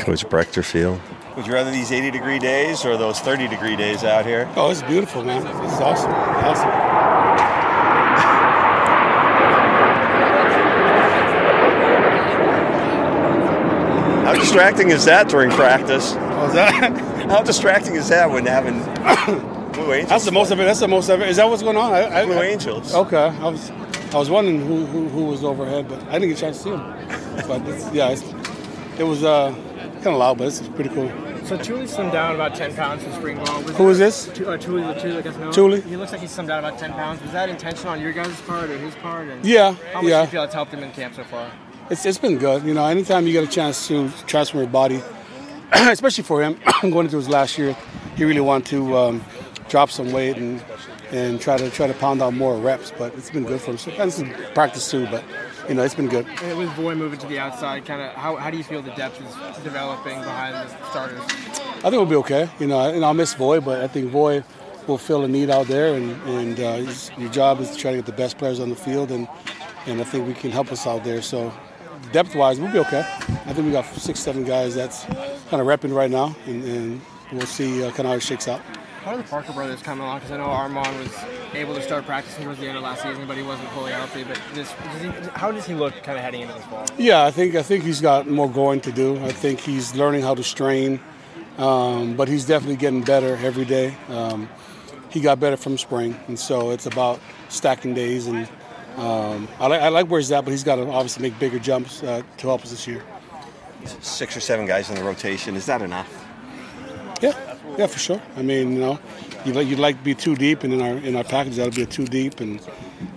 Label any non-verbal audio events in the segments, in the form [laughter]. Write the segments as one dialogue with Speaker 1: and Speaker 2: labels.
Speaker 1: Coach Breckterfield.
Speaker 2: Would you rather these 80 degree days or those 30 degree days out here?
Speaker 3: Oh, it's beautiful, man. It's awesome. Awesome.
Speaker 2: How distracting is that during practice?
Speaker 3: What that? [laughs]
Speaker 2: How distracting is that when having [coughs] Blue Angels?
Speaker 3: That's the most of it. That's the most of it. Is that what's going on? I, I,
Speaker 2: Blue
Speaker 3: I-
Speaker 2: Angels.
Speaker 3: Okay. I was, I was wondering who, who, who was overhead, but I didn't get a chance to see him. But it's, yeah, it's, it was uh, kind of loud, but it's pretty cool.
Speaker 4: So Tuli slimmed down about 10 pounds from spring ball. Was
Speaker 3: Who is this?
Speaker 4: Tu- uh, Tuli, the Tuli, I guess no.
Speaker 3: Tuli?
Speaker 4: He looks like he's slimmed down about 10 pounds. Was that intentional on your guys' part or his part? And
Speaker 3: Yeah,
Speaker 4: How much
Speaker 3: yeah.
Speaker 4: do you feel it's helped him in camp so far?
Speaker 3: It's, it's been good. You know, anytime you get a chance to transform your body, [clears throat] especially for him, [clears throat] going into his last year, he really wanted to um, drop some weight and and try to try to pound out more reps. But it's been good for him. So, and it's practice too, but you know, it's been good.
Speaker 4: With Voi moving to the outside, kind of how, how do you feel the depth is developing behind the starters?
Speaker 3: I think we'll be okay. You know, and I'll miss Voi, but I think Voi will fill a need out there, and and uh, his- your job is to try to get the best players on the field, and and I think we can help us out there. So. Depth wise, we'll be okay. I think we got six, seven guys that's kind of repping right now, and, and we'll see uh, kind of how it shakes out.
Speaker 4: How do the Parker brothers come along? Because I know Armand was able to start practicing towards the end of last season, but he wasn't fully healthy. But this, does he, how does he look kind of heading into this fall?
Speaker 3: Yeah, I think I think he's got more going to do. I think he's learning how to strain, um, but he's definitely getting better every day. Um, he got better from spring, and so it's about stacking days. And um, I, like, I like where he's at, but he's got to obviously make bigger jumps uh, to help us this year.
Speaker 2: Six or seven guys in the rotation. Is that enough?
Speaker 3: Yeah, yeah, for sure. I mean, you know, you'd like, you'd like to be too deep, and in our in our package that'll be too deep, and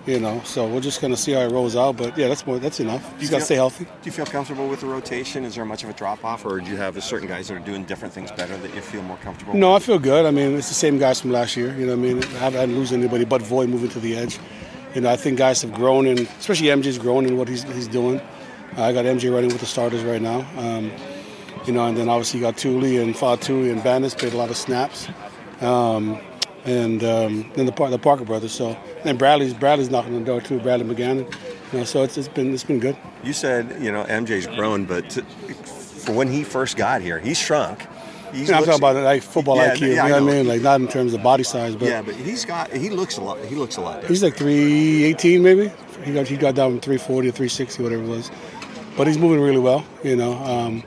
Speaker 3: you know, so we're just gonna see how it rolls out. But yeah, that's more that's enough. You got to stay healthy.
Speaker 2: Do you feel comfortable with the rotation? Is there much of a drop off, or do you have certain guys that are doing different things better that you feel more comfortable?
Speaker 3: No, I feel good. I mean, it's the same guys from last year. You know, I mean, I haven't lose anybody but Voi moving to the edge. You know, I think guys have grown, and especially MJ's grown in what he's he's doing. I got MJ running with the starters right now. Um, you know, and then obviously you got Tuli and Faatui and Bandes played a lot of snaps, um, and um, then the the Parker brothers. So and Bradley's Bradley's knocking on the door too. Bradley McGannon. You know, so it's, it's been it's been good.
Speaker 2: You said you know MJ's grown, but to, for when he first got here, he shrunk. He's
Speaker 3: You know, I'm talking about like football
Speaker 2: Yeah,
Speaker 3: IQ.
Speaker 2: yeah,
Speaker 3: you know
Speaker 2: I
Speaker 3: what I mean? Like not in terms of body size, but
Speaker 2: yeah, but he's got he looks a lot. He looks a lot different.
Speaker 3: He's like 318 maybe. He got he got down from 340 or 360, whatever it was. But he's moving really well, you know. Um,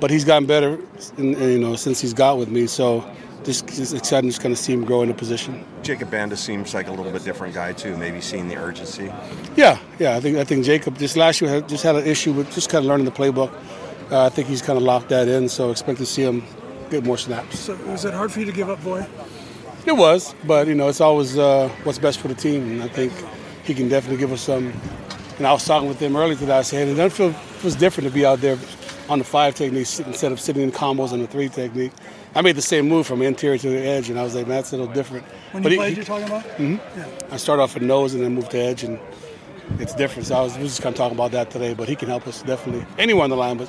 Speaker 3: but he's gotten better, in, you know, since he's got with me. So just it's exciting to kind of see him grow in a position.
Speaker 2: Jacob Bandes seems like a little bit different guy too. Maybe seeing the urgency.
Speaker 3: Yeah, yeah. I think I think Jacob just last year had, just had an issue with just kind of learning the playbook. Uh, I think he's kind of locked that in. So expect to see him get more snaps.
Speaker 5: So was it hard for you to give up, Voi?
Speaker 3: It was, but you know, it's always uh, what's best for the team, and I think he can definitely give us some. And I was talking with him earlier today. I said it doesn't feel it was different to be out there on the five technique instead of sitting in combos on the three technique. I made the same move from interior to the edge, and I was like, man, that's a little different.
Speaker 5: When
Speaker 3: But
Speaker 5: you played,
Speaker 3: he-
Speaker 5: you're talking about?
Speaker 3: Mhm. Yeah. I started off with nose and then moved to edge, and it's different. So I was, just kind of talking about that today. But he can help us definitely. Anyone on the line, but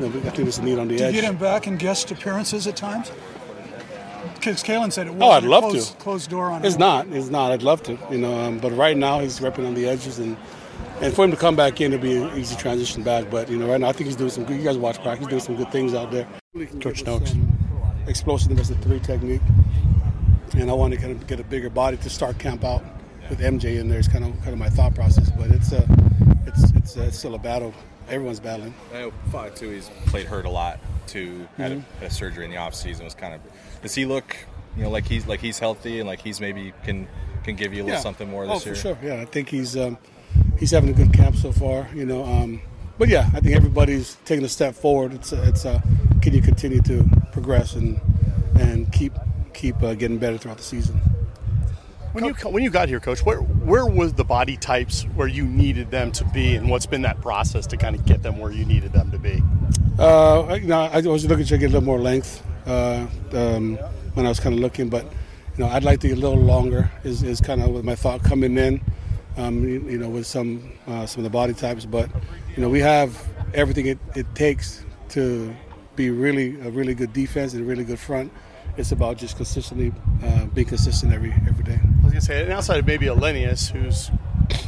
Speaker 3: you know, I think there's a need on the edge.
Speaker 5: Do you get him back in guest appearances at times? Because Kalen said it was
Speaker 3: Oh, I'd love
Speaker 5: closed,
Speaker 3: to.
Speaker 5: closed door on it.
Speaker 3: It's
Speaker 5: him.
Speaker 3: not. It's not. I'd love to, you know. Um, but right now he's repping on the edges, and and for him to come back in, it'll be an easy transition back. But you know, right now I think he's doing some. good You guys watch practice. He's doing some good things out there. Coach Stokes, explosiveness of three technique, and I want to kind of get a bigger body to start camp out with MJ in there. It's kind of kind of my thought process. But it's a, it's it's, uh, it's still a battle. Everyone's battling.
Speaker 6: I know Five too. He's played hurt a lot too. Had,
Speaker 3: Mhm.
Speaker 6: a, had a surgery in the off season. Was kind of. Does he look, you know, like he's like he's healthy and like he's maybe can can give you a little something more
Speaker 3: oh,
Speaker 6: this year?
Speaker 3: for sure. Yeah, I think he's um, he's having a good camp so far. You know, um, but yeah, I think everybody's taking a step forward. It's a, it's a, can you continue to progress and and keep keep uh, getting better throughout the season.
Speaker 1: When you when you got here, coach, where where was the body types where you needed them to be, and what's been that process to kind of get them where you needed them to be?
Speaker 3: Uh, you know, I was looking to get a little more length uh, um, when I was kind of looking, but you know, I'd like to get a little longer. Is, is kind of my thought coming in. Um, you, you, know, with some uh, some of the body types, but you know, we have everything it, it takes to be really a really good defense and a really good front. It's about just consistently uh, being consistent every every day.
Speaker 1: I was gonna say, and outside of maybe Elinneus, who's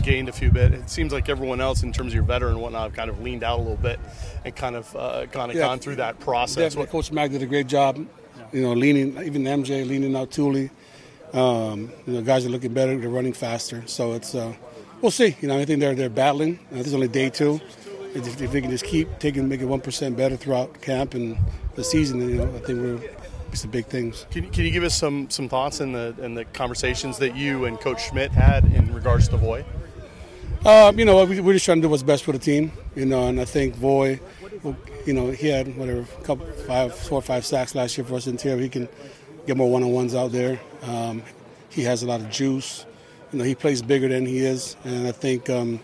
Speaker 1: gained a few bit, it seems like everyone else in terms of your veteran and whatnot have kind of leaned out a little bit and kind of uh, kind of yeah, gone through that process.
Speaker 3: Definitely. Coach Mack did a great job. You know, leaning even MJ leaning out Tuli. Um, you know, guys are looking better. They're running faster. So it's uh, we'll see. You know, I think they're they're battling. Uh, this is only day two. If, if they can just keep taking, make it one percent better throughout camp and the season, you know, I think we're some big things.
Speaker 1: Can, can you give us some some thoughts in the in the conversations that you and Coach Schmidt had in regards to Voi?
Speaker 3: Um, you know, we, we're just trying to do what's best for the team. You know, and I think Voi, you know, he had whatever a couple five, four or five sacks last year for us in tier. He can get more one on ones out there. Um, he has a lot of juice. You know, he plays bigger than he is, and I think um,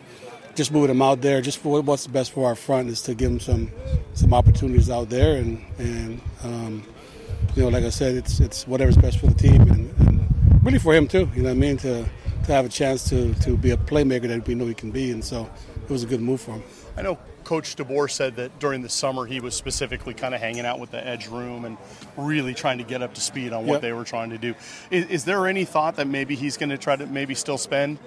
Speaker 3: just moving him out there, just for what's best for our front, is to give him some some opportunities out there, and and um, you know, like I said, it's it's whatever's best for the team, and, and really for him too. You know, what I mean to to have a chance to to be a playmaker that we know he can be, and so it was a good move for him.
Speaker 1: I know Coach DeBoer said that during the summer he was specifically kind of hanging out with the edge room and really trying to get up to speed on what yep. they were trying to do. Is, is there any thought that maybe he's going to try to maybe still spend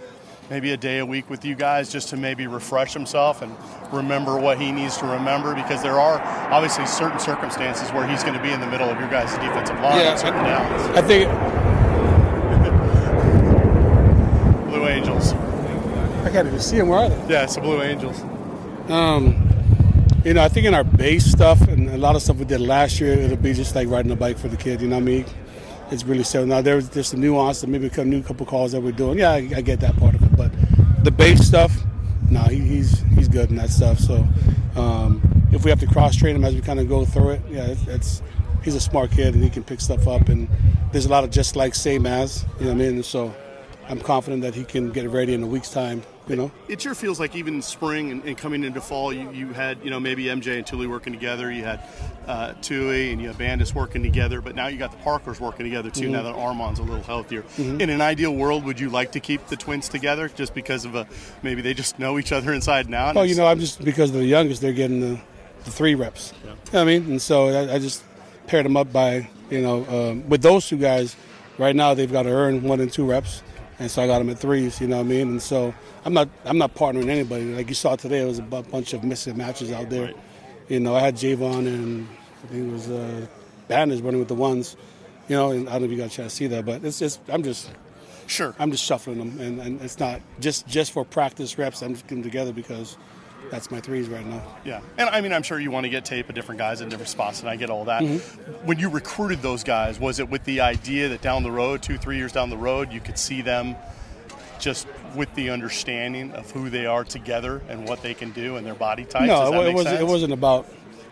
Speaker 1: maybe a day a week with you guys just to maybe refresh himself and remember what he needs to remember because there are obviously certain circumstances where he's going to be in the middle of your guys' defensive line yeah, certain I, downs.
Speaker 3: I think [laughs]
Speaker 1: Blue Angels.
Speaker 3: I can't even see them. Where are they?
Speaker 1: Yeah, it's the Blue Angels.
Speaker 3: Um, you know, I think in our base stuff and a lot of stuff we did last year, it'll be just like riding a bike for the kid. You know what I mean? It's really so. Now there's there's some nuance and maybe a new couple calls that we're doing. Yeah, I, I, get that part of it, but the base stuff, no, nah, he, he's he's good in that stuff. So um, if we have to cross train him as we kind of go through it, yeah, it's, it's he's a smart kid and he can pick stuff up. And there's a lot of just like same as, you know what I mean? So I'm confident that he can get ready in a week's time you know.
Speaker 1: It sure feels like even spring and, and coming into fall, you, you had you know maybe MJ and Tuli working together. You had uh, Tui and you had Bandes working together, but now you got the Parkers working together too. Mm-hmm. Now that Armand's a little healthier. Mm-hmm. In an ideal world, would you like to keep the twins together just because of a maybe they just know each other inside and out?
Speaker 3: Oh, you know, I'm just because they're the youngest, they're getting the, the three reps. Yeah. You know I mean, and so I, I, just paired them up by you know um, with those two guys. Right now, they've got to earn one and two reps and so I got them at threes. You know what I mean? And so I'm not I'm not partnering anybody. Like you saw today, it was a bunch of missing matches out there. Right. You know, I had Javon and I think it was uh, Bandage running with the ones. You know, and I don't know if you got a chance to see that, but it's just I'm just
Speaker 1: sure
Speaker 3: I'm just shuffling them, and, and it's not just just for practice reps. I'm just getting them together because that's my threes right now.
Speaker 1: Yeah, and I mean, I'm sure you want to get tape of different guys in different spots, and I get all that. Mm-hmm. When you recruited those guys, was it with the idea that down the road, two, three years down the road, you could see them just with the understanding of who they are together and what they can do and their body types?
Speaker 3: No, it, wasn't. It wasn't about,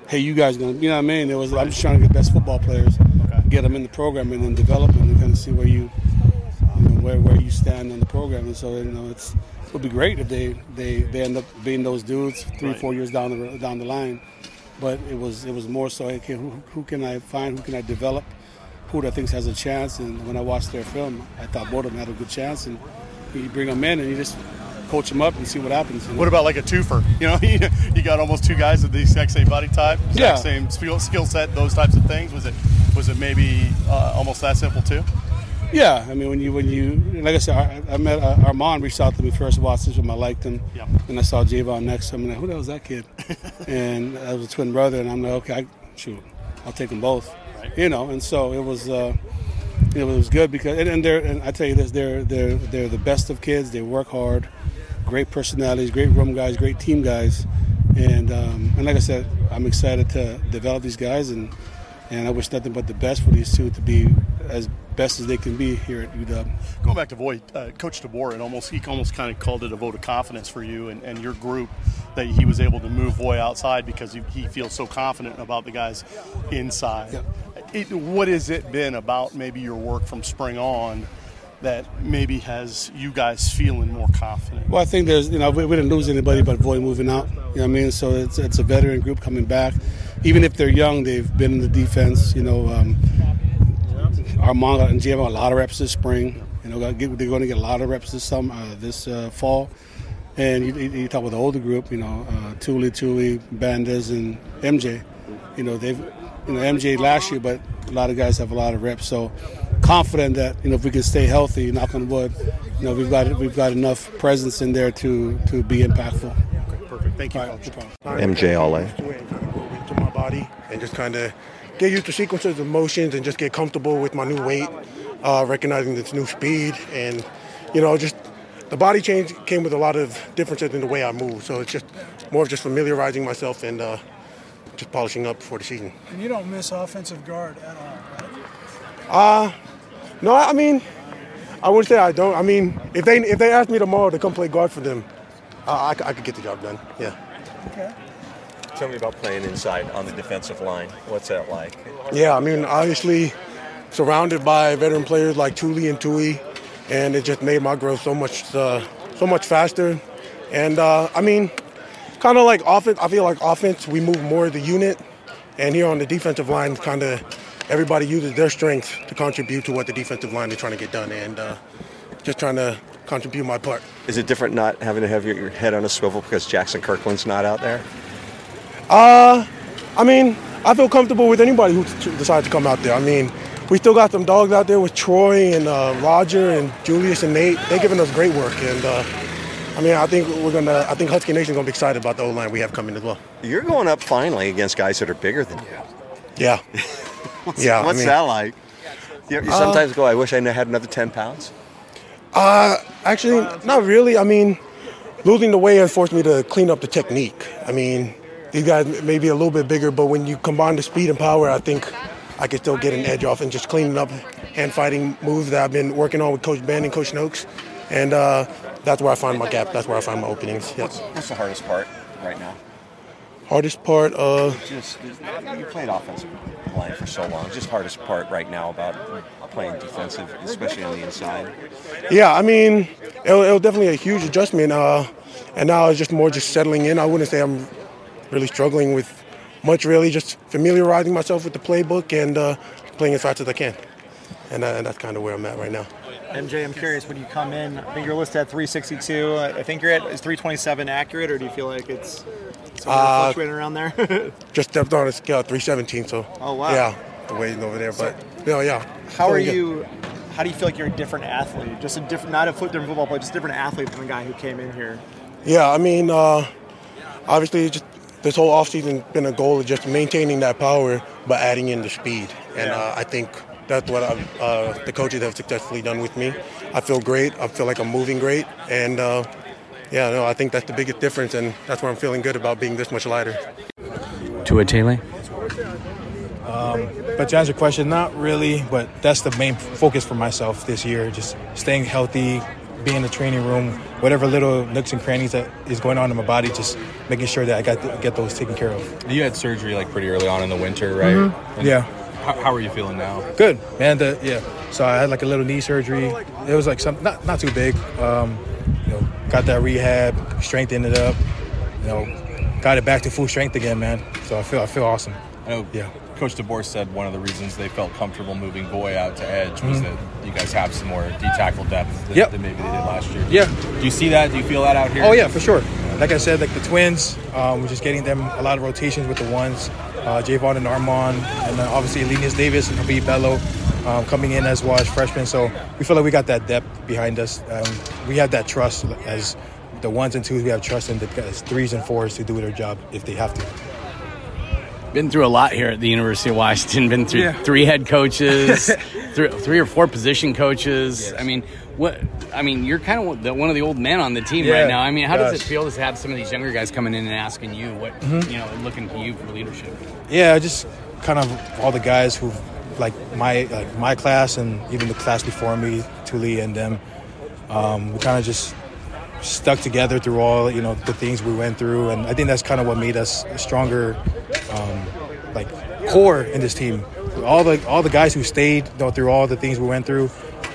Speaker 3: hey, you guys going. to You know what I mean? It was. Right. I'm just trying to get best football players, okay. get them in the program, and then develop them and kind of see where you, where where you stand on the program. And so you know, it's it would be great if they, they, they end up being those dudes three right. four years down the down the line. But it was it was more so okay who, who can I find who can I develop who do I think has a chance and when I watched their film I thought both of them had a good chance and you bring them in and you just coach them up and see what happens.
Speaker 1: What about like a twofer? [laughs] You know, you got almost two guys with the exact same body type, exact
Speaker 3: yeah.
Speaker 1: same skill set, those types of things. Was it was it maybe uh, almost that simple too?
Speaker 3: Yeah, I mean, when you when you like I said, I, I met uh, Armand reached out to me first, watched him, I liked him,
Speaker 1: yep.
Speaker 3: and I saw Javon next. I'm like, who the hell is that kid? [laughs] and I was a twin brother, and I'm like, okay, I, shoot, I'll take them both, right. you know. And so it was, uh, it was good because, and, and they're, and I tell you this, they're they're they're the best of kids. They work hard, great personalities, great room guys, great team guys, and um, and like I said, I'm excited to develop these guys and and I wish nothing but the best for these two to be as best as they can be here at UW.
Speaker 1: Going back to Voi, uh, Coach DeBoer, it almost he almost kind of called it a vote of confidence for you and, and your group that he was able to move Voi outside because he, he, feels so confident about the guys inside. it, what has it been about maybe your work from spring on that maybe has you guys feeling more confident?
Speaker 3: Well, I think there's, you know, we, we didn't lose anybody but Voi moving out. You know what I mean? So it's, it's a veteran group coming back. Even if they're young, they've been in the defense. You know, um, Armand and Jim have a lot of reps this spring. You know, they're going to get a lot of reps this summer, uh, this uh, fall. And you, you, talk with the older group, you know, uh, Tuli, Tuli, Bandes, and MJ. You know, they've, you know, MJ last year, but a lot of guys have a lot of reps. So confident that you know if we can stay healthy, knock on wood, you know we've got we've got enough presence in there to to be impactful.
Speaker 1: Okay, perfect. Thank you.
Speaker 2: Right, MJ Ale.
Speaker 7: To my body and just kind of get used to sequences of motions and just get comfortable with my new weight, uh, recognizing this new speed, and you know just the body change came with a lot of differences in the way I move. So it's just more of just familiarizing myself and uh, just polishing up for the season.
Speaker 5: And you don't miss offensive guard at all, right?
Speaker 7: Uh, no, I mean, I wouldn't say I don't. I mean, if they if they asked me tomorrow to come play guard for them, uh, I, I could get the job done. Yeah.
Speaker 5: Okay.
Speaker 2: Tell me about playing inside on the defensive line. What's that like?
Speaker 7: Yeah, I mean, obviously surrounded by veteran players like Tuli and Tui, and it just made my growth so much uh, so much faster. And uh, I mean, kind of like offense. I feel like offense, we move more of the unit, and here on the defensive line, kind of everybody uses their strength to contribute to what the defensive line is trying to get done, and uh, just trying to contribute my part.
Speaker 2: Is it different not having to have your, your head on a swivel because Jaxson Kirkland's not out there?
Speaker 7: Uh, I mean, I feel comfortable with anybody who t- decides to come out there. I mean, we still got some dogs out there with Troy and uh, Roger and Julius and Nate. They're giving us great work, and uh, I mean, I think we're gonna. I think Husky Nation's gonna be excited about the O line we have coming as well.
Speaker 2: You're going up finally against guys that are bigger than you.
Speaker 7: Yeah. [laughs]
Speaker 2: what's,
Speaker 7: yeah.
Speaker 2: What's
Speaker 7: I mean,
Speaker 2: that like? You, you sometimes uh, go, I wish I had another ten pounds.
Speaker 7: Uh, actually, not really. I mean, losing the weight has forced me to clean up the technique. I mean, these guys may be a little bit bigger, but when you combine the speed and power, I think I can still get an edge off and just cleaning up hand fighting moves that I've been working on with Coach Ben and Coach Noakes. And uh, that's where I find my gap. That's where I find my openings. Yes.
Speaker 2: What's, what's the hardest part right now?
Speaker 7: Hardest part, uh,
Speaker 2: just you played offensive line for so long. Just hardest part right now about playing defensive, especially on the inside.
Speaker 7: Yeah, I mean, it, it was definitely a huge adjustment, uh, and now it's just more just settling in. I wouldn't say I'm really struggling with much, really, just familiarizing myself with the playbook and uh, playing as fast as I can, and, uh, and that's kind of where I'm at right now.
Speaker 8: MJ, I'm curious, when you come in, I think you're listed at 362. I think you're at, is 327 accurate, or do you feel like it's uh, fluctuating around there? [laughs]
Speaker 7: just stepped on a scale 317, so.
Speaker 8: Oh, wow.
Speaker 7: Yeah, the weighting over there, but, so, yeah.
Speaker 8: How are you, how do you feel like you're a different athlete? Just a different, not a different football player, just a different athlete than the guy who came in here?
Speaker 7: Yeah, I mean, uh, obviously, just this whole offseason been a goal of just maintaining that power, but adding in the speed. And uh, I think that's what uh, the coaches have successfully done with me. I feel great. I feel like I'm moving great, and uh, yeah, no, I think that's the biggest difference, and that's where I'm feeling good about being this much lighter.
Speaker 9: Tuitele.
Speaker 10: Um, but to answer your question, not really, but that's the main focus for myself this year. Just staying healthy, being in the training room, whatever little nooks and crannies that is going on in my body, just making sure that I got to get those taken care of.
Speaker 6: You had surgery like pretty early on in the winter, right?
Speaker 10: Mm-hmm. Yeah.
Speaker 6: How, how, are you feeling now?
Speaker 10: Good, man. The, yeah. So I had like a little knee surgery. It was like some not not too big. Um, you know, got that rehab, strengthened it up. You know, got it back to full strength again, man. So I feel I feel awesome.
Speaker 6: I know.
Speaker 10: Yeah.
Speaker 6: Coach DeBoer said one of the reasons they felt comfortable moving Voi out to edge was mm-hmm. that you guys have some more D tackle depth than,
Speaker 10: yep.
Speaker 6: than, maybe they did last year.
Speaker 10: Yeah.
Speaker 6: Do you see that? Do you feel that out here?
Speaker 10: Oh yeah, for sure. Like I said, like the twins, um, we're just getting them a lot of rotations with the ones, uh, Javon and Armand, and then obviously Linus Davis and Habib Bello um, coming in as well as freshmen. So we feel like we got that depth behind us. Um, we have that trust as the ones and twos. We have trust in the threes and fours to do their job if they have to
Speaker 9: been through a lot here at the University of Washington. Been through yeah. three head coaches, [laughs] three, three, or four position coaches. Yes. I mean, what? I mean, you're kind of the, one of the old men on the team yeah. right now. I mean, how Gosh. does it feel to have some of these younger guys coming in and asking you what mm-hmm. you know, looking to you for leadership?
Speaker 10: Yeah, just kind of all the guys who, like my like my class and even the class before me, Tuli and them. Um, we kind of just stuck together through all you know the things we went through, and I think that's kind of what made us stronger, um, like core in this team. all the all the guys who stayed you know, through all the things we went through,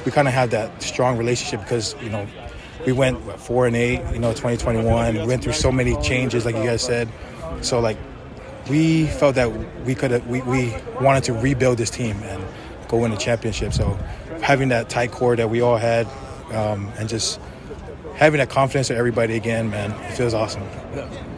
Speaker 10: we kind of had that strong relationship because you know we went what, four and eight, you know, 2021. We went through so many changes, like you guys said. So like we felt that we could we we wanted to rebuild this team and go win the championship. So having that tight core that we all had, um, and just having that confidence in everybody again, man, it feels awesome.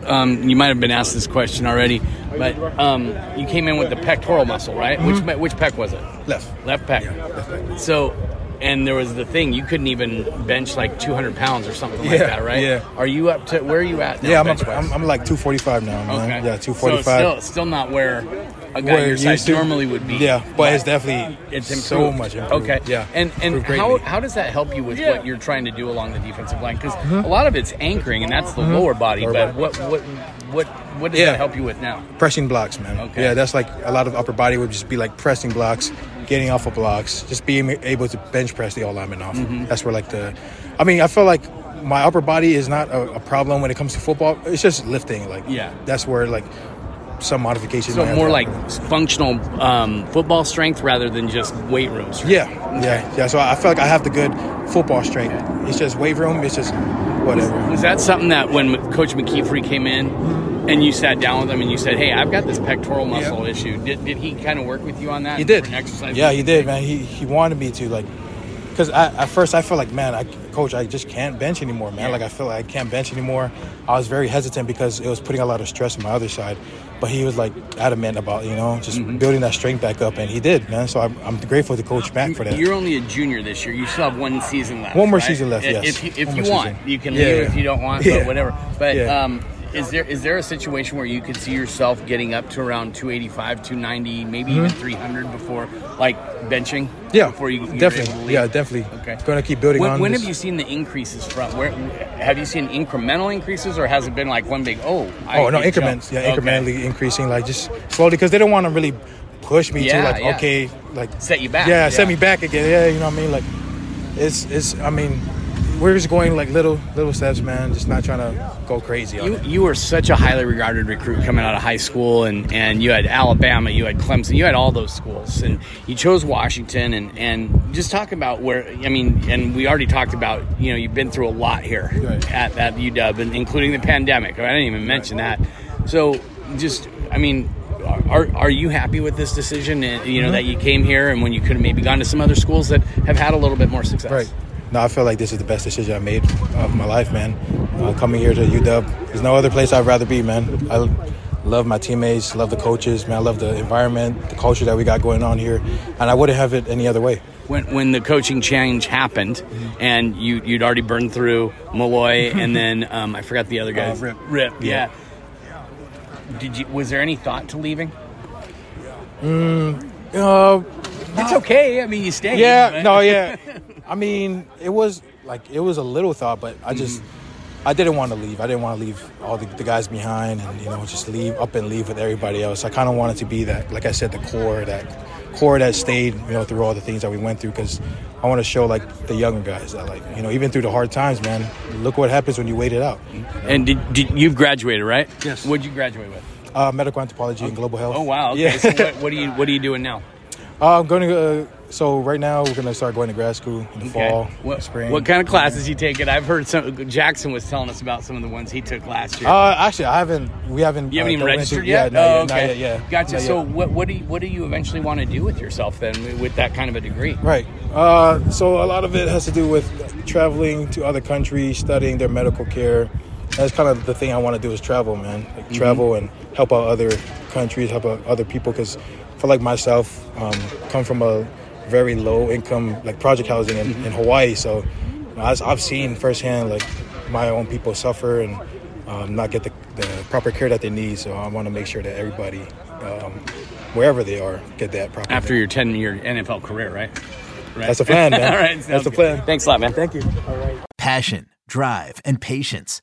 Speaker 9: Um, you might have been asked this question already, but um, you came in with the pectoral muscle, right?
Speaker 10: Mhm.
Speaker 9: Which which pec was it?
Speaker 10: Left.
Speaker 9: Left pec.
Speaker 10: left pec.
Speaker 9: So, and there was the thing you couldn't even bench like 200 pounds or something like that, right?
Speaker 10: yeah.
Speaker 9: Are you up to where are you at? Now,
Speaker 10: yeah, I'm, up. I'm, I'm like 245 now, man.
Speaker 9: Okay.
Speaker 10: Yeah,
Speaker 9: So
Speaker 10: 245.
Speaker 9: still, still not where a guy
Speaker 10: Where
Speaker 9: your size
Speaker 10: to-
Speaker 9: normally would be.
Speaker 10: Yeah, but it's definitely
Speaker 9: it's improved.
Speaker 10: so much improved.
Speaker 9: Okay,
Speaker 10: Yeah,
Speaker 9: and and how how does that help you with what you're trying to do along the defensive line? Because
Speaker 10: Mhm.
Speaker 9: a lot of it's anchoring, and that's the
Speaker 10: Mhm.
Speaker 9: lower body.
Speaker 10: Lower
Speaker 9: but
Speaker 10: body.
Speaker 9: what what what what does
Speaker 10: Yeah.
Speaker 9: that help you with now?
Speaker 10: pressing blocks, man.
Speaker 9: Okay.
Speaker 10: Yeah, that's like a lot of upper body would just be like pressing blocks, getting off of blocks, just being able to bench press the all lineman off.
Speaker 9: Mhm.
Speaker 10: That's where like the, I mean, I feel like my upper body is not a, a problem when it comes to football. It's just lifting. Like,
Speaker 9: Yeah.
Speaker 10: that's where like some modifications.
Speaker 9: So more like functional um, football strength rather than just weight room strength.
Speaker 10: Yeah, yeah, yeah. So I feel like I have the good football strength. It's just weight room. It's just whatever.
Speaker 9: Was that something that when Coach McKeefrey came in and you sat down with him and you said, "Hey, I've got this pectoral muscle issue," did, did he kind of work with you on that?
Speaker 10: He did.
Speaker 9: Exercises?
Speaker 10: Yeah, he did, man. He he wanted me to like, because at first I felt like, man, I, coach, I just can't bench anymore, man. Like I feel like I can't bench anymore. I was very hesitant because it was putting a lot of stress on my other side. But he was like adamant about you know just
Speaker 9: Mm-hmm.
Speaker 10: building that strength back up, and he did, man. So I'm, I'm grateful to Coach Mack for that.
Speaker 9: You're only a junior this year. You still have one season left.
Speaker 10: One more
Speaker 9: right?
Speaker 10: season left, yes.
Speaker 9: If you, if you want,
Speaker 10: season.
Speaker 9: you can
Speaker 10: Yeah,
Speaker 9: leave
Speaker 10: yeah.
Speaker 9: if you don't want, [laughs]
Speaker 10: Yeah.
Speaker 9: but whatever. But
Speaker 10: Yeah.
Speaker 9: um, is there is there a situation where you could see yourself getting up to around 285, 290, maybe even
Speaker 10: Mhm.
Speaker 9: 300 before like benching?
Speaker 10: Yeah,
Speaker 9: before you
Speaker 10: definitely. Yeah, definitely.
Speaker 9: Okay.
Speaker 10: Going to keep building
Speaker 9: When,
Speaker 10: on.
Speaker 9: when have you seen the increases from? Where have you seen incremental increases, or has it been like one big oh? I
Speaker 10: Oh no,
Speaker 9: hit jump?
Speaker 10: increments. Yeah,
Speaker 9: Okay.
Speaker 10: incrementally increasing, like just slowly, because they don't want to really push me
Speaker 9: Yeah,
Speaker 10: to like,
Speaker 9: yeah.
Speaker 10: okay, like
Speaker 9: Set you back.
Speaker 10: Yeah,
Speaker 9: Yeah.
Speaker 10: set me back again. Yeah, you know what I mean. Like, it's it's. I mean, we're just going like little little steps, man. Just not trying to go crazy.
Speaker 9: You,
Speaker 10: it.
Speaker 9: you were such a highly regarded recruit coming out of high school, and, and you had Alabama, you had Clemson, you had all those schools, and you chose Washington, and, and just talk about where I mean, and we already talked about you know you've been through a lot here at, at UW, and including the pandemic. I didn't even mention that. So just I mean. Are, are you happy with this decision? uh, You know
Speaker 10: Mhm.
Speaker 9: that you came here, and when you could have maybe gone to some other schools that have had a little bit more success.
Speaker 10: Right. No, I feel like this is the best decision I made of my life, man. Uh, coming here to UW, there's no other place I'd rather be, man. I love my teammates, love the coaches, man. I love the environment, the culture that we got going on here, and I wouldn't have it any other way.
Speaker 9: when when the coaching change happened and you you'd already burned through Malloy [laughs] and then um, I forgot the other guy.
Speaker 10: Uh, Rip.
Speaker 9: Rip. Yeah.
Speaker 10: Yeah.
Speaker 9: Did you? Was there any thought to leaving?
Speaker 10: Mm, uh,
Speaker 9: It's okay. I mean, you stayed.
Speaker 10: Yeah,
Speaker 9: right?
Speaker 10: no, yeah. [laughs] I mean, it was like it was a little thought, but I just
Speaker 9: Mm-hmm.
Speaker 10: I didn't want to leave. I didn't want to leave all the, the guys behind, and you know, just leave up and leave with everybody else. I kind of wanted to be that, like I said, the core that core that stayed, you know, through all the things that we went through, because I want to show like the younger guys that, like, you know, even through the hard times, man, look what happens when you wait it out.
Speaker 9: And did, did you've graduated, right?
Speaker 10: Yes.
Speaker 9: What'd you graduate with?
Speaker 10: Uh, medical anthropology and global health.
Speaker 9: Oh wow. Okay.
Speaker 10: Yeah.
Speaker 9: So what, what are you What are you doing now?
Speaker 10: Uh, I'm going to. Uh, so right now we're going to start going to grad school in the fall,
Speaker 9: What,
Speaker 10: spring.
Speaker 9: what kind of classes you taking? I've heard some. Jackson was telling us about some of the ones he took last year.
Speaker 10: Uh, actually, I haven't. We haven't.
Speaker 9: You haven't
Speaker 10: uh,
Speaker 9: even registered
Speaker 10: anything-
Speaker 9: yet?
Speaker 10: Yeah, not
Speaker 9: oh, okay.
Speaker 10: yet, yeah.
Speaker 9: Gotcha.
Speaker 10: Not
Speaker 9: So
Speaker 10: yet.
Speaker 9: what what do you, what do you eventually want to do with yourself then with that kind of a degree?
Speaker 10: Right. Uh, so a lot of it has to do with traveling to other countries, studying their medical care. That's kind of the thing I want to do is travel, man. Like
Speaker 9: Mm-hmm.
Speaker 10: travel and help out other countries, help out other people. Because for like myself, um, come from a very low income like project housing in,
Speaker 9: Mm-hmm.
Speaker 10: in Hawaii, so I've I've seen firsthand like my own people suffer and um, not get the, the proper care that they need. So I want to make sure that everybody, um, wherever they are, get that proper.
Speaker 9: After your ten year NFL career, right? Right.
Speaker 10: That's the plan, man. [laughs]
Speaker 9: All right,
Speaker 10: That's
Speaker 9: sounds
Speaker 10: the plan.
Speaker 9: Thanks a lot, man.
Speaker 10: Thank you. All right.
Speaker 11: Passion, drive, and patience.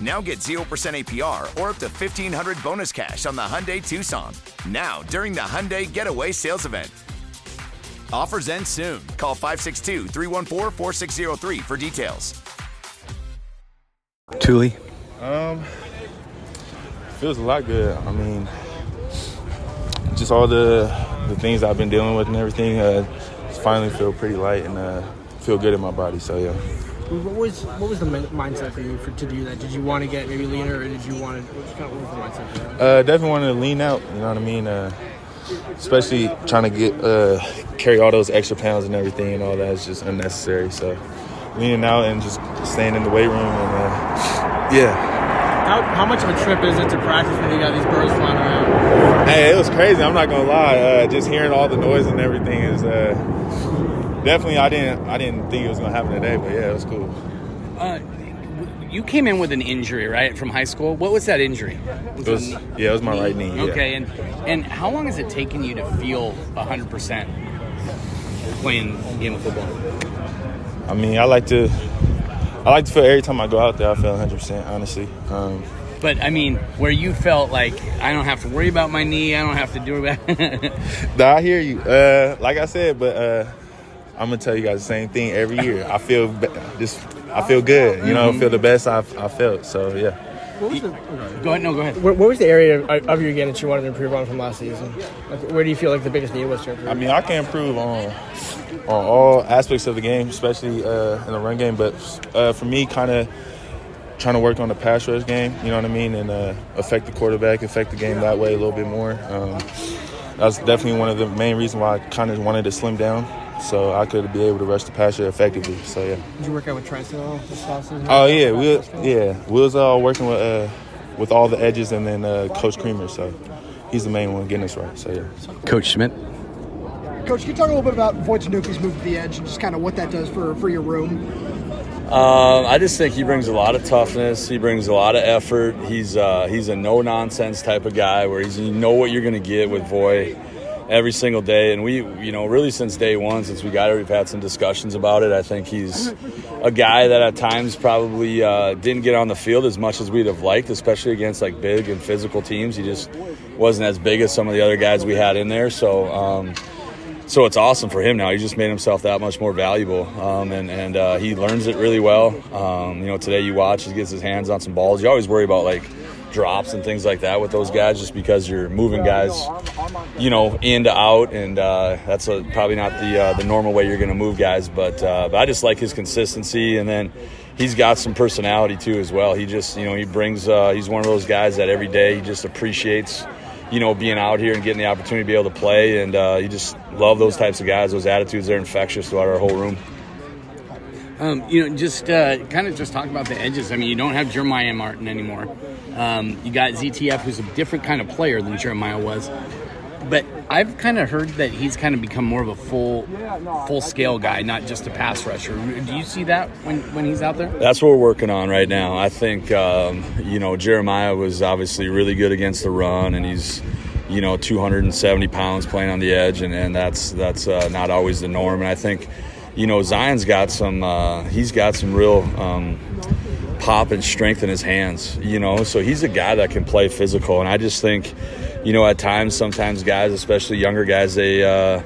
Speaker 12: Now get 0% APR or up to 1500 bonus cash on the Hyundai Tucson. Now, during the Hyundai Getaway Sales Event. Offers end soon. Call 562 314 4603 for details.
Speaker 13: Tuli.
Speaker 14: Um, feels a lot good. I mean, just all the the things I've been dealing with and everything. Uh, finally feel pretty light and uh, feel good in my body. So yeah.
Speaker 4: What was what was the mindset for you for, to do that? Did you want to get maybe leaner, or did you want to? What kind of, was the mindset for that?
Speaker 14: Uh, definitely wanted to lean out. You know what I mean? Uh, especially trying to get uh, carry all those extra pounds and everything and all that is just unnecessary. So leaning out and just staying in the weight room and uh, yeah.
Speaker 4: How, how much of a trip is it to practice when you got these birds flying around?
Speaker 14: Hey, it was crazy. I'm not gonna lie. Uh, just hearing all the noise and everything is uh, definitely. I didn't. I didn't think it was gonna happen today, but yeah, it was cool.
Speaker 9: Uh, you came in with an injury, right, from high school. What was that injury?
Speaker 14: Was it was, yeah, it was my knee? right knee. Yeah.
Speaker 9: Okay, and and how long has it taken you to feel 100 percent playing game of football?
Speaker 14: I mean, I like to. I like to feel every time I go out there. I feel 100 percent, honestly. Um,
Speaker 9: but I mean, where you felt like I don't have to worry about my knee, I don't have to do it. [laughs]
Speaker 14: nah, I hear you. Uh, like I said, but uh, I'm gonna tell you guys the same thing every year. I feel just, I feel good. You know, feel the best I've I felt. So yeah.
Speaker 4: What was the,
Speaker 9: go ahead. No, go ahead.
Speaker 4: What, what, was the area of your game that you wanted to improve on from last season? Like, where do you feel like the biggest need was to improve?
Speaker 14: I mean, I can improve on on all aspects of the game, especially uh, in the run game. But uh, for me, kind of trying to work on the pass rush game. You know what I mean, and uh, affect the quarterback, affect the game that way a little bit more. Um, that's definitely one of the main reasons why I kind of wanted to slim down so I could be able to rush the passer effectively. So yeah.
Speaker 4: Did you work out with Trent this offseason?
Speaker 14: Oh yeah, we yeah we was all working with uh, with all the edges and then uh, Coach Creamer. So he's the main one getting us right. So yeah.
Speaker 9: Coach Schmidt.
Speaker 15: Coach, can you talk a little bit about Voi Tunuufi's move to the edge and just kind of what that does for for your room?
Speaker 16: Um, I just think he brings a lot of toughness. He brings a lot of effort. He's uh, he's a no nonsense type of guy where he's you know what you're going to get with Voit every single day. And we, you know, really since day one, since we got here, we've had some discussions about it. I think he's a guy that at times probably uh, didn't get on the field as much as we'd have liked, especially against like big and physical teams. He just wasn't as big as some of the other guys we had in there. So, um, so it's awesome for him now. He just made himself that much more valuable, um, and and uh, he learns it really well. Um, you know, today you watch, he gets his hands on some balls. You always worry about like drops and things like that with those guys just because you're moving guys, you know, in to out, and uh, that's a, probably not the uh, the normal way you're going to move guys. But, uh, but I just like his consistency, and then he's got some personality too as well. He just, you know, he brings. Uh, he's one of those guys that every day he just appreciates. You know, being out here and getting the opportunity to be able to play, and uh, you just love those types of guys. Those attitudes, they're infectious throughout our whole room.
Speaker 9: Um, you know, just uh, kind of just talk about the edges. I mean, you don't have Jeremiah Martin anymore. Um, you got ZTF, who's a different kind of player than Jeremiah was. But I've kind of heard that he's kind of become more of a full, full scale guy, not just a pass rusher. Do you see that when, when he's out there?
Speaker 16: That's what we're working on right now. I think um, you know Jeremiah was obviously really good against the run, and he's you know 270 pounds playing on the edge, and, and that's that's uh, not always the norm. And I think you know Zion's got some uh, he's got some real. Um, pop and strength in his hands, you know. So he's a guy that can play physical, and I just think, you know, at times, sometimes guys, especially younger guys, they uh,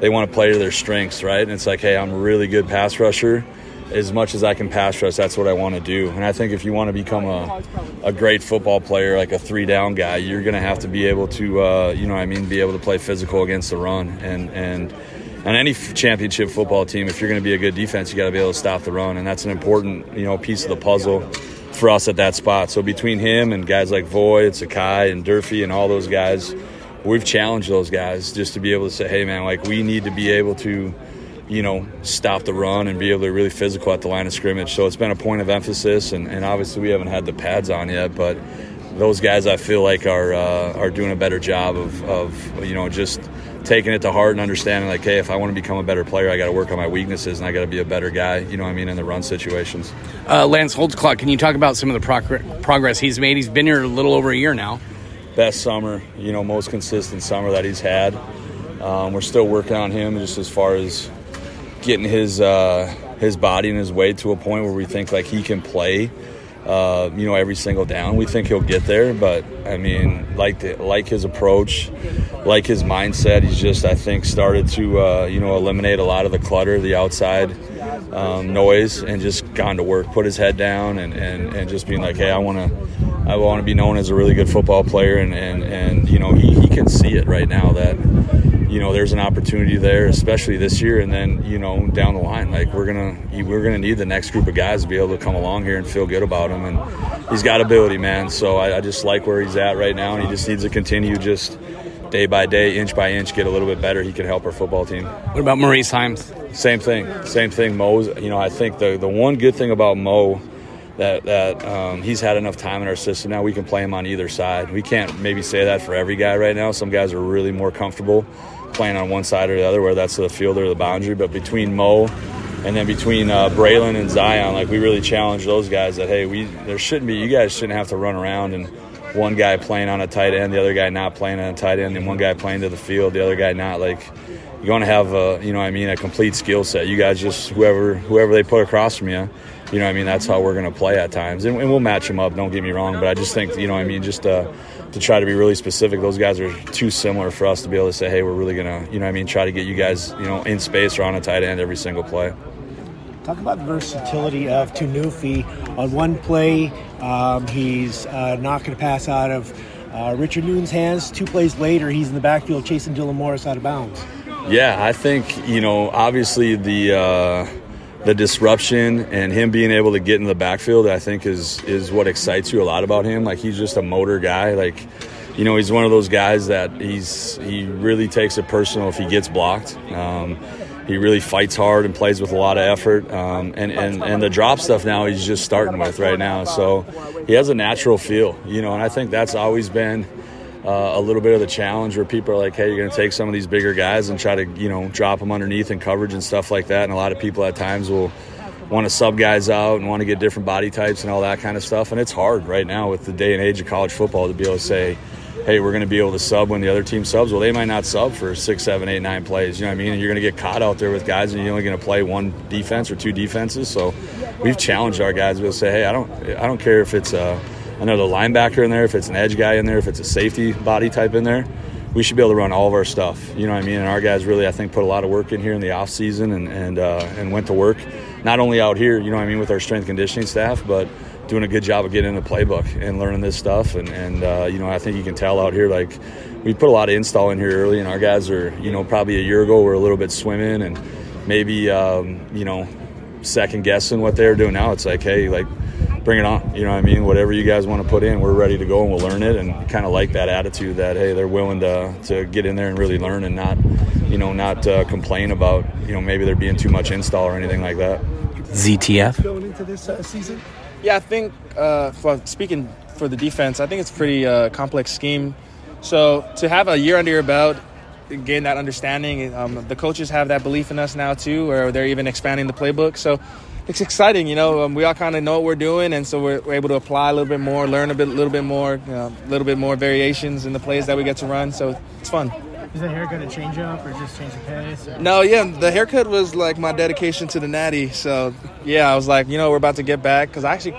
Speaker 16: they want to play to their strengths, right? And it's like, hey, I'm a really good pass rusher. As much as I can pass rush, that's what I want to do. And I think if you want to become a, a great football player, like a three down guy, you're going to have to be able to, uh, you know, I mean, be able to play physical against the run and and on any championship football team, if you're going to be a good defense, you got to be able to stop the run, and that's an important you know piece of the puzzle for us at that spot. So between him and guys like Voi, and Sakai, and Durfee, and all those guys, we've challenged those guys just to be able to say, hey man, like we need to be able to you know, stop the run and be able to really physical at the line of scrimmage. So it's been a point of emphasis, and, and obviously we haven't had the pads on yet, but those guys I feel like are uh, are doing a better job of, of you know just taking it to heart and understanding like, hey, if I want to become a better player, I got to work on my weaknesses and I got to be a better guy. You know what I mean in the run situations.
Speaker 9: Uh, Lance Holtzclaw, can you talk about some of the prog- progress he's made? He's been here a little over a year now.
Speaker 16: Best summer, you know, most consistent summer that he's had. Um, we're still working on him just as far as getting his uh, his body and his weight to a point where we think like he can play uh, you know, every single down. We think he'll get there, but I mean, like the, like his approach, like his mindset, he's just I think started to uh, you know eliminate a lot of the clutter, the outside um, noise, and just gone to work, put his head down, and, and, and just being like, hey, I want to. I want to be known as a really good football player, and, and, and you know he, he can see it right now that you know there's an opportunity there, especially this year, and then you know down the line, like we're gonna we're gonna need the next group of guys to be able to come along here and feel good about him, and he's got ability, man. So I, I just like where he's at right now, and he just needs to continue just day by day, inch by inch, get a little bit better. He can help our football team.
Speaker 9: What about Maurice Heims?
Speaker 16: Same thing, same thing. Mo's, you know, I think the the one good thing about Mo that that um, he's had enough time in our system now we can play him on either side. We can't maybe say that for every guy right now. Some guys are really more comfortable playing on one side or the other, where that's the field or the boundary. But between Mo and then between uh, Bralen and Zion, like we really challenge those guys that hey, we there shouldn't be you guys shouldn't have to run around and one guy playing on a tight end, the other guy not playing on a tight end, and one guy playing to the field, the other guy not. Like you're going to have a you know I mean a complete skill set. You guys just whoever whoever they put across from you. You know, I mean, that's how we're going to play at times, and, and, we'll match them up. Don't get me wrong, but I just think, you know, I mean, just uh, to try to be really specific. Those guys are too similar for us to be able to say, hey, we're really going to, you know I mean, try to get you guys, you know, in space or on a tight end every single play.
Speaker 13: Talk about the versatility of Tunuufi. On one play, um, he's uh, knocking a pass out of uh, Richard Newton's hands. Two plays later, he's in the backfield chasing Dylan Morris out of bounds.
Speaker 16: Yeah, I think, you know, obviously the. Uh, the disruption and him being able to get in the backfield, I think is is what excites you a lot about him. Like he's just a motor guy. Like you know, he's one of those guys that he's he really takes it personal if he gets blocked. Um, he really fights hard and plays with a lot of effort. Um, and, and, and the drop stuff now he's just starting with right now. So he has a natural feel, you know, and I think that's always been uh, a little bit of the challenge where people are like, hey, you're going to take some of these bigger guys and try to, you know, drop them underneath in coverage and stuff like that. And a lot of people at times will want to sub guys out and want to get different body types and all that kind of stuff. And it's hard right now with the day and age of college football to be able to say, hey, we're going to be able to sub when the other team subs. Well, they might not sub for six, seven, eight, nine plays. You know what I mean? And you're going to get caught out there with guys, and you're only going to play one defense or two defenses. So we've challenged our guys. We'll say, hey, I don't, I don't care if it's a another linebacker in there, if it's an edge guy in there, if it's a safety body type in there, we should be able to run all of our stuff. You know what I mean? And our guys really, I think, put a lot of work in here in the off season and and uh, and went to work, not only out here, you know what I mean, with our strength conditioning staff, but doing a good job of getting in the playbook and learning this stuff. And and uh, you know, I think you can tell out here like we put a lot of install in here early, and our guys are you know probably a year ago were a little bit swimming and maybe um, you know second guessing what they're doing now. It's like hey like bring it on. You know what I mean? Whatever you guys want to put in, we're ready to go and we'll learn it. And kind of like that attitude that hey, they're willing to to get in there and really learn and not, you know, not uh, complain about you know maybe there being too much install or anything like that.
Speaker 9: ZTF
Speaker 13: going into this uh, season.
Speaker 10: Yeah, I think uh, for speaking for the defense, I think it's a pretty uh, complex scheme. So to have a year under your belt, gain that understanding, um, the coaches have that belief in us now too, or they're even expanding the playbook. So it's exciting. You know, um, we all kind of know what we're doing, and so we're, we're, able to apply a little bit more, learn a bit, little bit more, a you know, little bit more variations in the plays that we get to run. So it's fun.
Speaker 15: Is the haircut a change up or just change the pace? Or?
Speaker 10: No, yeah, the haircut was like my dedication to the natty. So yeah, I was like, you know, we're about to get back because I actually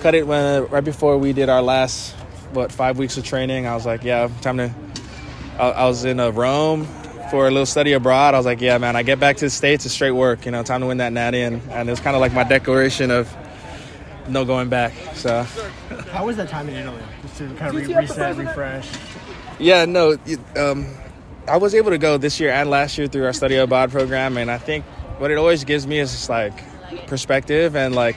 Speaker 17: cut it when right before we did our last what five weeks of training. I was like, yeah, time to. I, I was in uh, Rome for a little study abroad. I was like, yeah, man, I get back to the states, it's straight work. You know, time to win that natty, and, and it was kind of like my declaration of no going back. So.
Speaker 4: How was that time in Italy? Just to kind of re- reset, refresh.
Speaker 17: Yeah, no, um, I was able to go this year and last year through our study abroad program, and I think what it always gives me is just like perspective and like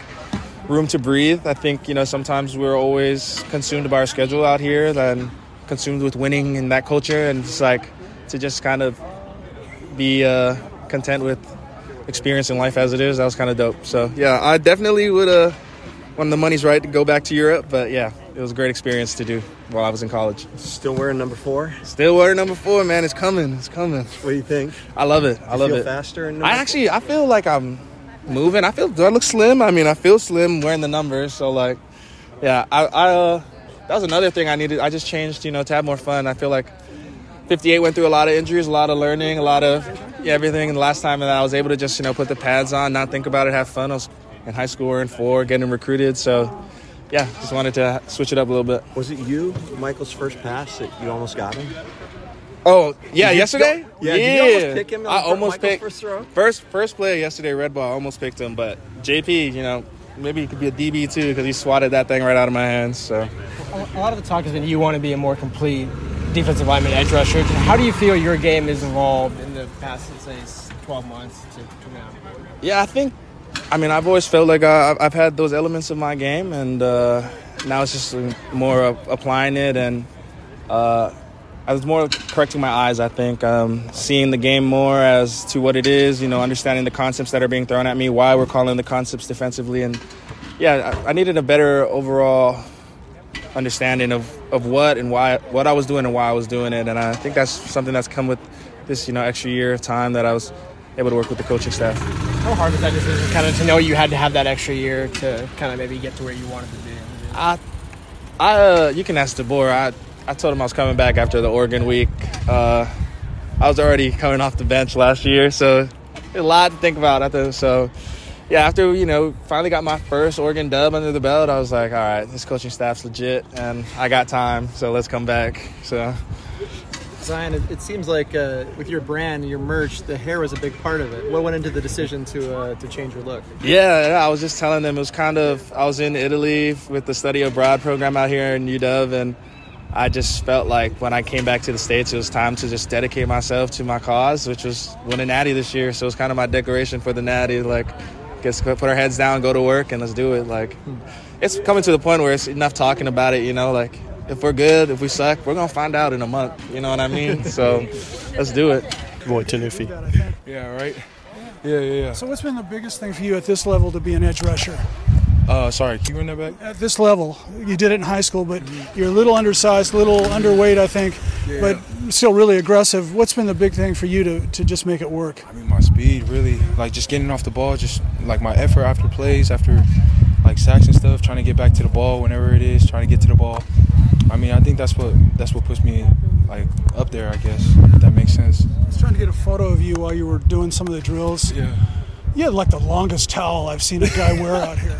Speaker 17: room to breathe. I think you know sometimes we're always consumed by our schedule out here, then consumed with winning in that culture, and it's like to just kind of be uh, content with experiencing life as it is. That was kind of dope. So yeah, I definitely would uh, when the money's right to go back to Europe. But yeah, it was a great experience to do while I was in college.
Speaker 8: Still wearing number four?
Speaker 17: Still wearing number four, man. It's coming. It's coming.
Speaker 8: What do you think?
Speaker 17: I love it. I
Speaker 8: You
Speaker 17: love
Speaker 8: feel
Speaker 17: it.
Speaker 8: faster in
Speaker 17: I actually I feel like I'm moving. I feel do I look slim? I mean, I feel slim wearing the numbers. So like, yeah, I, I uh, that was another thing I needed. I just changed, you know, to have more fun. I feel like 58 went through a lot of injuries, a lot of learning, a lot of everything. And the last time that I was able to just you know put the pads on, not think about it, have fun. I was in high school wearing four, getting recruited. So yeah, just wanted to switch it up a little bit.
Speaker 8: Was it you, Michael's first pass that you almost got him?
Speaker 17: Oh yeah,
Speaker 8: Did
Speaker 17: yesterday.
Speaker 8: go- yeah, did you almost pick him on
Speaker 17: I almost
Speaker 8: Michael's
Speaker 17: picked
Speaker 8: first throw?
Speaker 17: First first play yesterday, red ball. I almost picked him, but JP, you know, maybe he could be a DB too because he swatted that thing right out of my hands. So
Speaker 4: A a lot of the talk has been you want to be a more complete defensive lineman, edge rusher. How do you feel your game has evolved in the past, say, 12 months to, to now?
Speaker 17: yeah, I think. I mean, I've always felt like I've- I've had those elements of my game, and uh, now it's just more applying it and. Uh, I was more correcting my eyes, I think, um, seeing the game more as to what it is, you know, understanding the concepts that are being thrown at me, why we're calling the concepts defensively. And yeah, I, I needed a better overall understanding of, of what and why, what I was doing and why I was doing it. And I think that's something that's come with this, you know, extra year of time that I was able to work with the coaching staff.
Speaker 4: How hard was that decision, kind of to know you had to have that extra year to kind of maybe get to where you wanted to be?
Speaker 17: I, I, uh, you can ask DeBoer. I, I told him I was coming back after the Oregon week. Uh, I was already coming off the bench last year, so a lot to think about. After so, yeah, after you know finally got my first Oregon dub under the belt, I was like, all right, this coaching staff's legit, and I got time, so let's come back. So.
Speaker 8: Zion, it, it seems like uh, with your brand and your merch, the hair was a big part of it. What went into the decision to uh, to change your look?
Speaker 17: Yeah, I was just telling them it was kind of I was in Italy with the study abroad program out here in UW, and I just felt like when I came back to the states, it was time to just dedicate myself to my cause, which was win a Natty this year. So it was kind of my decoration for the Natty, like, guess put our heads down, go to work, and let's do it. Like, it's coming to the point where it's enough talking about it, you know, like. If we're good, if we suck, we're gonna find out in a month. You know what I mean? [laughs] So, let's do it.
Speaker 1: Voi, Tunuufi.
Speaker 5: Yeah,
Speaker 17: right. Yeah, yeah, yeah.
Speaker 5: So, what's been the biggest thing for you at this level to be an edge rusher?
Speaker 10: Uh, sorry, can you run that back?
Speaker 5: At this level, you did it in high school, but you're a little undersized, a little underweight, I think,
Speaker 10: Yeah.
Speaker 5: but still really aggressive. What's been the big thing for you to, to just make it work?
Speaker 10: I mean, my speed, really. Like, just getting off the ball, just like my effort after plays, after like sacks and stuff, trying to get back to the ball whenever it is, trying to get to the ball. I mean, I think that's what that's what puts me like up there, I guess. If that makes sense.
Speaker 5: I was trying to get a photo of you while you were doing some of the drills.
Speaker 10: Yeah.
Speaker 5: You had like the longest towel I've seen a guy wear out here.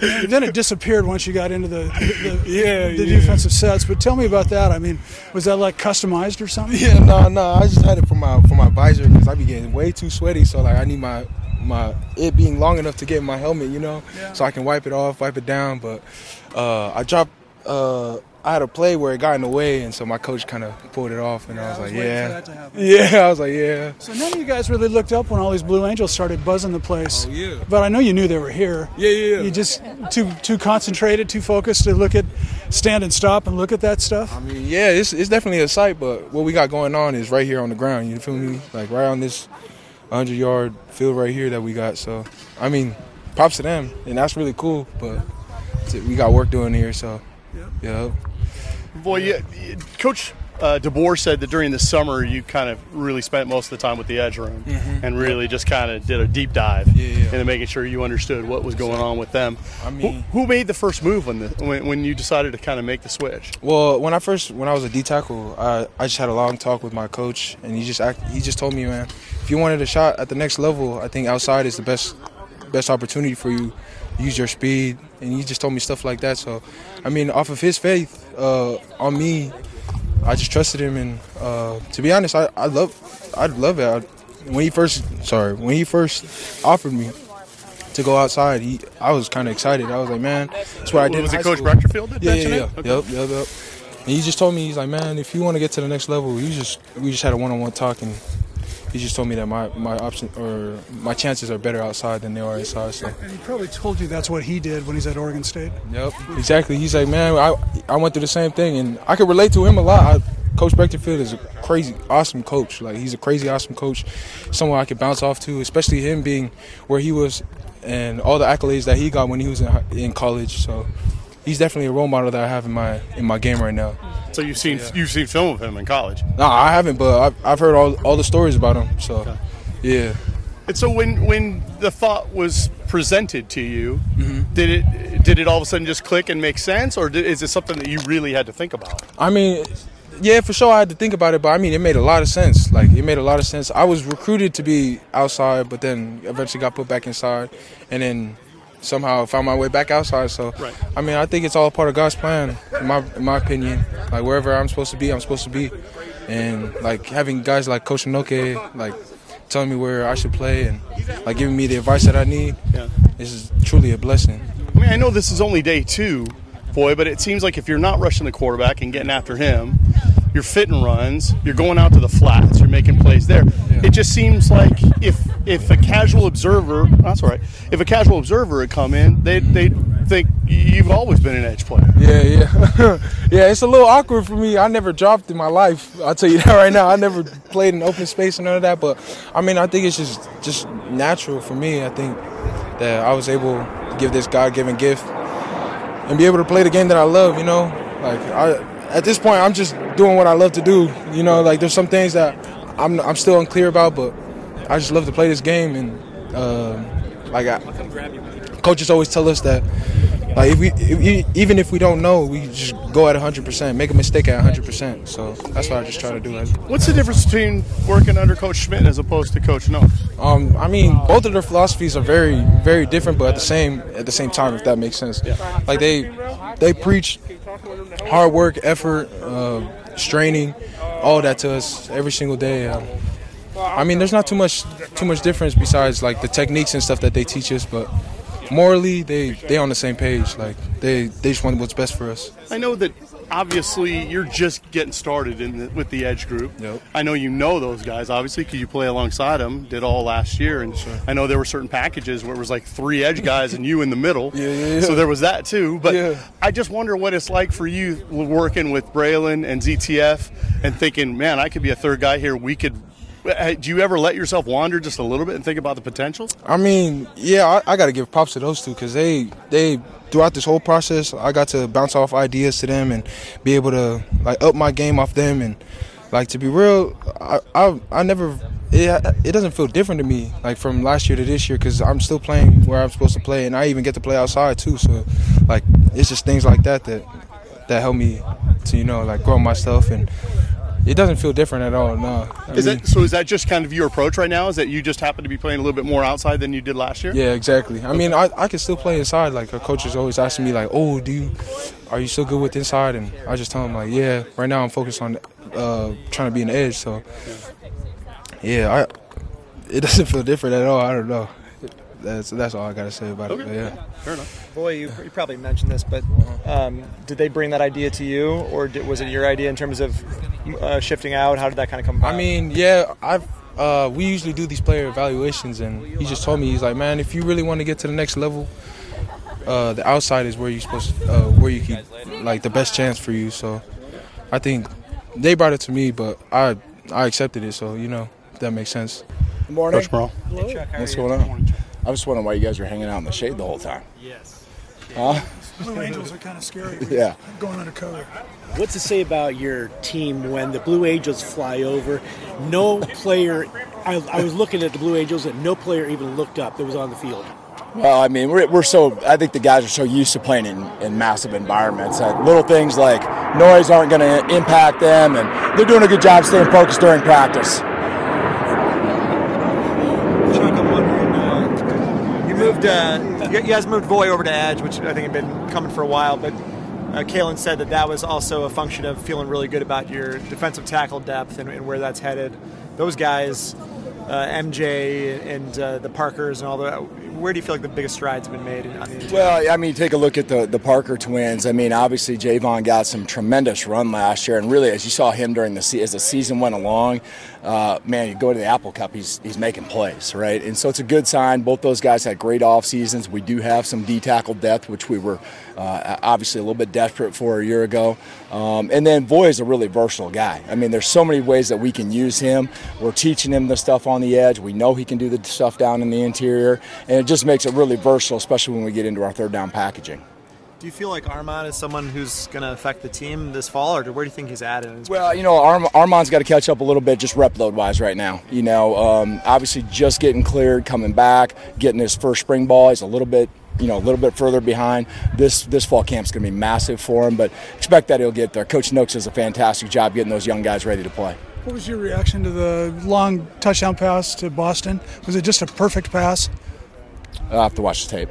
Speaker 5: And then it disappeared once you got into the, the,
Speaker 10: Yeah,
Speaker 5: the
Speaker 10: yeah.
Speaker 5: defensive sets. But tell me about that. I mean, was that like customized or something?
Speaker 10: Yeah, no, no. I just had it for my for my visor because I be getting way too sweaty. So like, I need my my it being long enough to get in my helmet, you know, so I can wipe it off, wipe it down. But uh, I dropped. Uh, I had a play where it got in the way, and so my coach kind of pulled it off, and I was,
Speaker 5: I was
Speaker 10: like,
Speaker 5: waiting for
Speaker 10: yeah,
Speaker 5: that to happen.
Speaker 10: yeah. I was like, yeah.
Speaker 5: So none of you guys really looked up when all these Blue Angels started buzzing the place.
Speaker 10: Oh, yeah.
Speaker 5: But I know you knew they were here.
Speaker 10: Yeah, yeah, yeah.
Speaker 5: You just too too concentrated, too focused to look at, stand and stop and look at that stuff.
Speaker 10: I mean, yeah, it's, it's definitely a sight, but what we got going on is right here on the ground. You feel me? Like right on this 100 yard field right here that we got. So, I mean, props to them, and that's really cool. But we got work doing here, so yeah.
Speaker 1: Voi, yeah, Coach uh, DeBoer said that during the summer you kind of really spent most of the time with the edge room
Speaker 10: Mhm.
Speaker 1: and really just kind of did a deep dive into making sure you understood what was going on with them.
Speaker 10: I mean-
Speaker 1: who, who made the first move when, the, when when you decided to kind of make the switch?
Speaker 10: Well, when I first when I was a D tackle, I, I just had a long talk with my coach, and he just act, he just told me, man, if you wanted a shot at the next level, I think outside is the best best opportunity for you
Speaker 18: use your speed, and he just told me stuff like that. So, I mean, off of his faith uh, on me, I just trusted him, and uh, to be honest, I, I love I love it. I, when he first sorry when he first offered me to go outside, he I was kind of excited. I was like, man, that's what I did.
Speaker 1: Was it Coach that
Speaker 18: Yeah, yeah, yeah.
Speaker 1: Okay.
Speaker 18: Yep, yep, yep. And he just told me, he's like, man, if you want to get to the next level, you just we just had a one-on-one talk, and he just told me that my my option or my chances are better outside than they are inside. So.
Speaker 5: And he probably told you that's what he did when he's at Oregon State.
Speaker 18: Yep, exactly. He's like, man, I I went through the same thing, and I could relate to him a lot. I, coach Breckterfield is a crazy, awesome coach. Like he's a crazy, awesome coach. Someone I could bounce off to, especially him being where he was, and all the accolades that he got when he was in, in college. So he's definitely a role model that I have in my in my game right now.
Speaker 1: So you've seen you've seen film of him in college.
Speaker 18: No, I haven't, but I've, I've heard all all the stories about him. So yeah.
Speaker 1: And so when when the thought was presented to you,
Speaker 18: Mm-hmm.
Speaker 1: did it did it all of a sudden just click and make sense, or did, is it something that you really had to think about?
Speaker 18: I mean, yeah, for sure I had to think about it, but I mean, it made a lot of sense. Like, it made a lot of sense. I was recruited to be outside, but then eventually got put back inside, and then somehow found my way back outside. So,
Speaker 1: Right.
Speaker 18: I mean, I think it's all part of God's plan, in my in my opinion. Like wherever I'm supposed to be, I'm supposed to be, and like having guys like Coach Noke, like telling me where I should play and like giving me the advice that I need.
Speaker 1: Yeah.
Speaker 18: This is truly a blessing.
Speaker 1: I mean, I know this is only day two, Voi, but it seems like if you're not rushing the quarterback and getting after him, you're fitting runs, you're going out to the flats, you're making plays there. It just seems like if if a casual observer, that's all right, if a casual observer had come in, they'd, they'd think you've always been an edge player.
Speaker 18: Yeah, yeah, [laughs] yeah. It's a little awkward for me. I never dropped in my life. I'll tell you [laughs] that right now. I never played in open space and none of that. But I mean, I think it's just just natural for me. I think that I was able to give this God-given gift and be able to play the game that I love. You know, like I at this point, I'm just doing what I love to do. You know, like there's some things that I'm I'm still unclear about, but I just love to play this game and uh, like I, coaches always tell us that like if we, if even if we don't know we just go at 100% make a mistake at 100% so that's what i just try to do
Speaker 1: What's the difference between working under Coach Schmidt as opposed to Coach Noakes?
Speaker 18: um, i mean both of their philosophies are very very different but at the same at the same time if that makes sense Yeah. like they they preach hard work effort uh, straining all that to us every single day um, I mean, there's not too much too much difference besides like the techniques and stuff that they teach us, but morally they they on the same page. Like they they just want what's best for us.
Speaker 1: I know that obviously you're just getting started in the, with the Edge group. I know you know those guys obviously because you play alongside them. Did all last year, and I know there were certain packages where it was like three Edge guys and you in the middle. [laughs]
Speaker 18: Yeah, yeah, yeah.
Speaker 1: So there was that too. But
Speaker 18: Yeah.
Speaker 1: I just wonder what it's like for you working with Bralen and ZTF and thinking, man, I could be a third guy here. We could. Do you ever let yourself wander just a little bit and think about the potential?
Speaker 18: I mean, yeah, I, I got to give props to those two because they they throughout this whole process, I got to bounce off ideas to them and be able to like up my game off them and like to be real, I I, I never. It, it doesn't feel different to me like from last year to this year because I'm still playing where I'm supposed to play and I even get to play outside too. So like it's just things like that that that help me to you know like grow myself and it doesn't feel different at all. No. I
Speaker 1: Is
Speaker 18: mean-
Speaker 1: that so? Is that just kind of your approach right now? Is that you just happen to be playing a little bit more outside than you did last year?
Speaker 18: Yeah, exactly. I mean, I, I can still play inside. Like, our coach is always asking me, like, oh, do you, are you still good with inside? And I just tell him, like, yeah, right now I'm focused on uh, trying to be an edge. So, yeah, I, it [laughs] doesn't feel different at all. I don't know. That's that's all I got to say about it. But yeah.
Speaker 1: Fair enough.
Speaker 8: Voi, you, you probably mentioned this, but um, did they bring that idea to you, or did, was it your idea in terms of uh, shifting out? How did that kind of come about?
Speaker 18: I mean, yeah, I've. Uh, we usually do these player evaluations, and he just told me he's like, man, if you really want to get to the next level, uh, the outside is where you're supposed, uh, where you keep like, the best chance for you. So, I think they brought it to me, but I, I accepted it. So, you know, if that makes sense.
Speaker 19: Good morning.
Speaker 1: Coach Morrell.
Speaker 20: What's going on? I was wondering why you guys were hanging out in the shade the whole time.
Speaker 5: Yes.
Speaker 20: Huh?
Speaker 5: Blue Angels are kind of scary.
Speaker 20: Yeah.
Speaker 5: Going undercover.
Speaker 13: What's to say about your team when the Blue Angels fly over? No player. I, I was looking at the Blue Angels, and no player even looked up that was on the field.
Speaker 20: Well, I mean, we're, we're so, I think the guys are so used to playing in, in massive environments that little things like noise aren't going to impact them, and they're doing a good job staying focused during practice.
Speaker 8: Chuck, I'm wondering. Uh, you moved. Uh, you guys moved Voi over to edge, which I think had been coming for a while, but uh, Kalen said that that was also a function of feeling really good about your defensive tackle depth and, and where that's headed. Those guys, uh, MJ and uh, the Parkers and all the where do you feel like the biggest strides have been made the?
Speaker 20: Well, I mean, take a look at the, the Parker twins. I mean, obviously Javon got some tremendous run last year, and really, as you saw him during the as the season went along, uh, man, you go to the Apple Cup, he's he's making plays, right? And so it's a good sign. Both those guys had great off seasons. We do have some D tackle depth, which we were uh, obviously a little bit desperate for a year ago. Um, and then Voi is a really versatile guy. I mean, there's so many ways that we can use him. We're teaching him the stuff on the edge. We know he can do the stuff down in the interior, and it just makes it really versatile, especially when we get into our third down packaging.
Speaker 8: Do you feel like Armand is someone who's going to affect the team this fall, or where do you think he's at? In his
Speaker 20: Well, you know, Arm- Armand's got to catch up a little bit just rep load wise right now. You know, um, obviously just getting cleared, coming back, getting his first spring ball. He's a little bit you know a little bit further behind. This this fall camp's going to be massive for him, but expect that he'll get there. Coach Nooks does a fantastic job getting those young guys ready to play.
Speaker 5: What was your reaction to the long touchdown pass to Boston? Was it just a perfect pass?
Speaker 20: I'll have to watch the tape.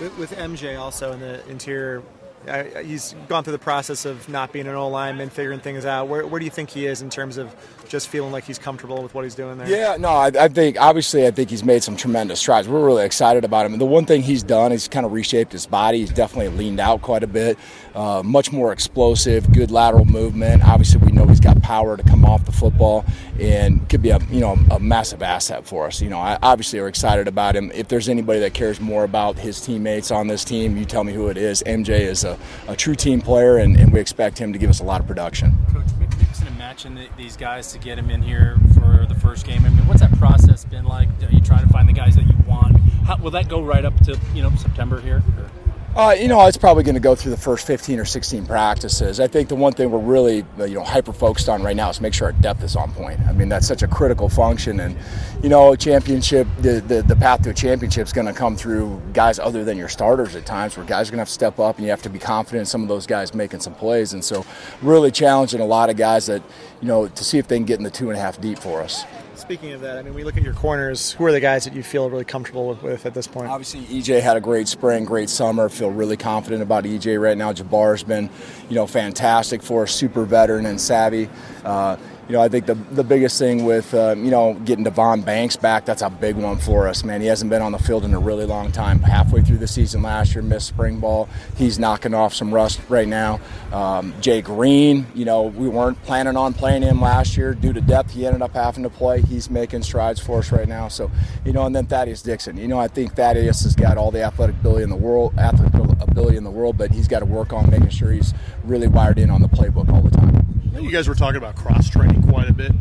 Speaker 8: With, with MJ also in the interior, I, he's gone through the process of not being an O lineman, figuring things out. Where, where do you think he is in terms of just feeling like he's comfortable with what he's doing there?
Speaker 20: Yeah, no, I, I think obviously I think he's made some tremendous strides. We're really excited about him. And the one thing he's done is kind of reshaped his body. He's definitely leaned out quite a bit, uh, much more explosive, good lateral movement. Obviously, we know he's got power to come off the football and could be a you know a massive asset for us. You know, I obviously are excited about him. If there's anybody that cares more about his teammates on this team, you tell me who it is. MJ is a, a true team player, and, and we expect him to give us a lot of production.
Speaker 21: Coach, mixing and matching the, these guys to get him in here for the first game. I mean, what's that process been like? Are you trying to find the guys that you want? How, will that go right up to you know September here? Or?
Speaker 20: Uh, you know, it's probably going to go through the first 15 or 16 practices. I think the one thing we're really, uh, you know, hyper focused on right now is make sure our depth is on point. I mean, that's such a critical function, and you know, championship, the the, the path to a championship is going to come through guys other than your starters at times, where guys are going to have to step up, and you have to be confident in some of those guys making some plays, and so really challenging a lot of guys that, you know, to see if they can get in the two and a half deep for us.
Speaker 8: Speaking of that, I mean, we look at your corners. Who are the guys that you feel really comfortable with, with, at this point?
Speaker 20: Obviously, EJ had a great spring, great summer. Feel really confident about EJ right now. Jabbar's been, you know, fantastic for us, super veteran and savvy. Uh, you know, I think the the biggest thing with uh, you know getting Davon Banks back, that's a big one for us, man. He hasn't been on the field in a really long time. Halfway through the season last year, missed spring ball. He's knocking off some rust right now. Um, Jay Green, you know, we weren't planning on playing him last year due to depth. He ended up having to play. He's making strides for us right now. So, you know, and then Thaddeus Dixon. You know, I think Thaddeus has got all the athletic ability in the world, athletic ability in the world, but he's got to work on making sure he's really wired in on the playbook all the time.
Speaker 1: You guys were talking about cross training quite a bit.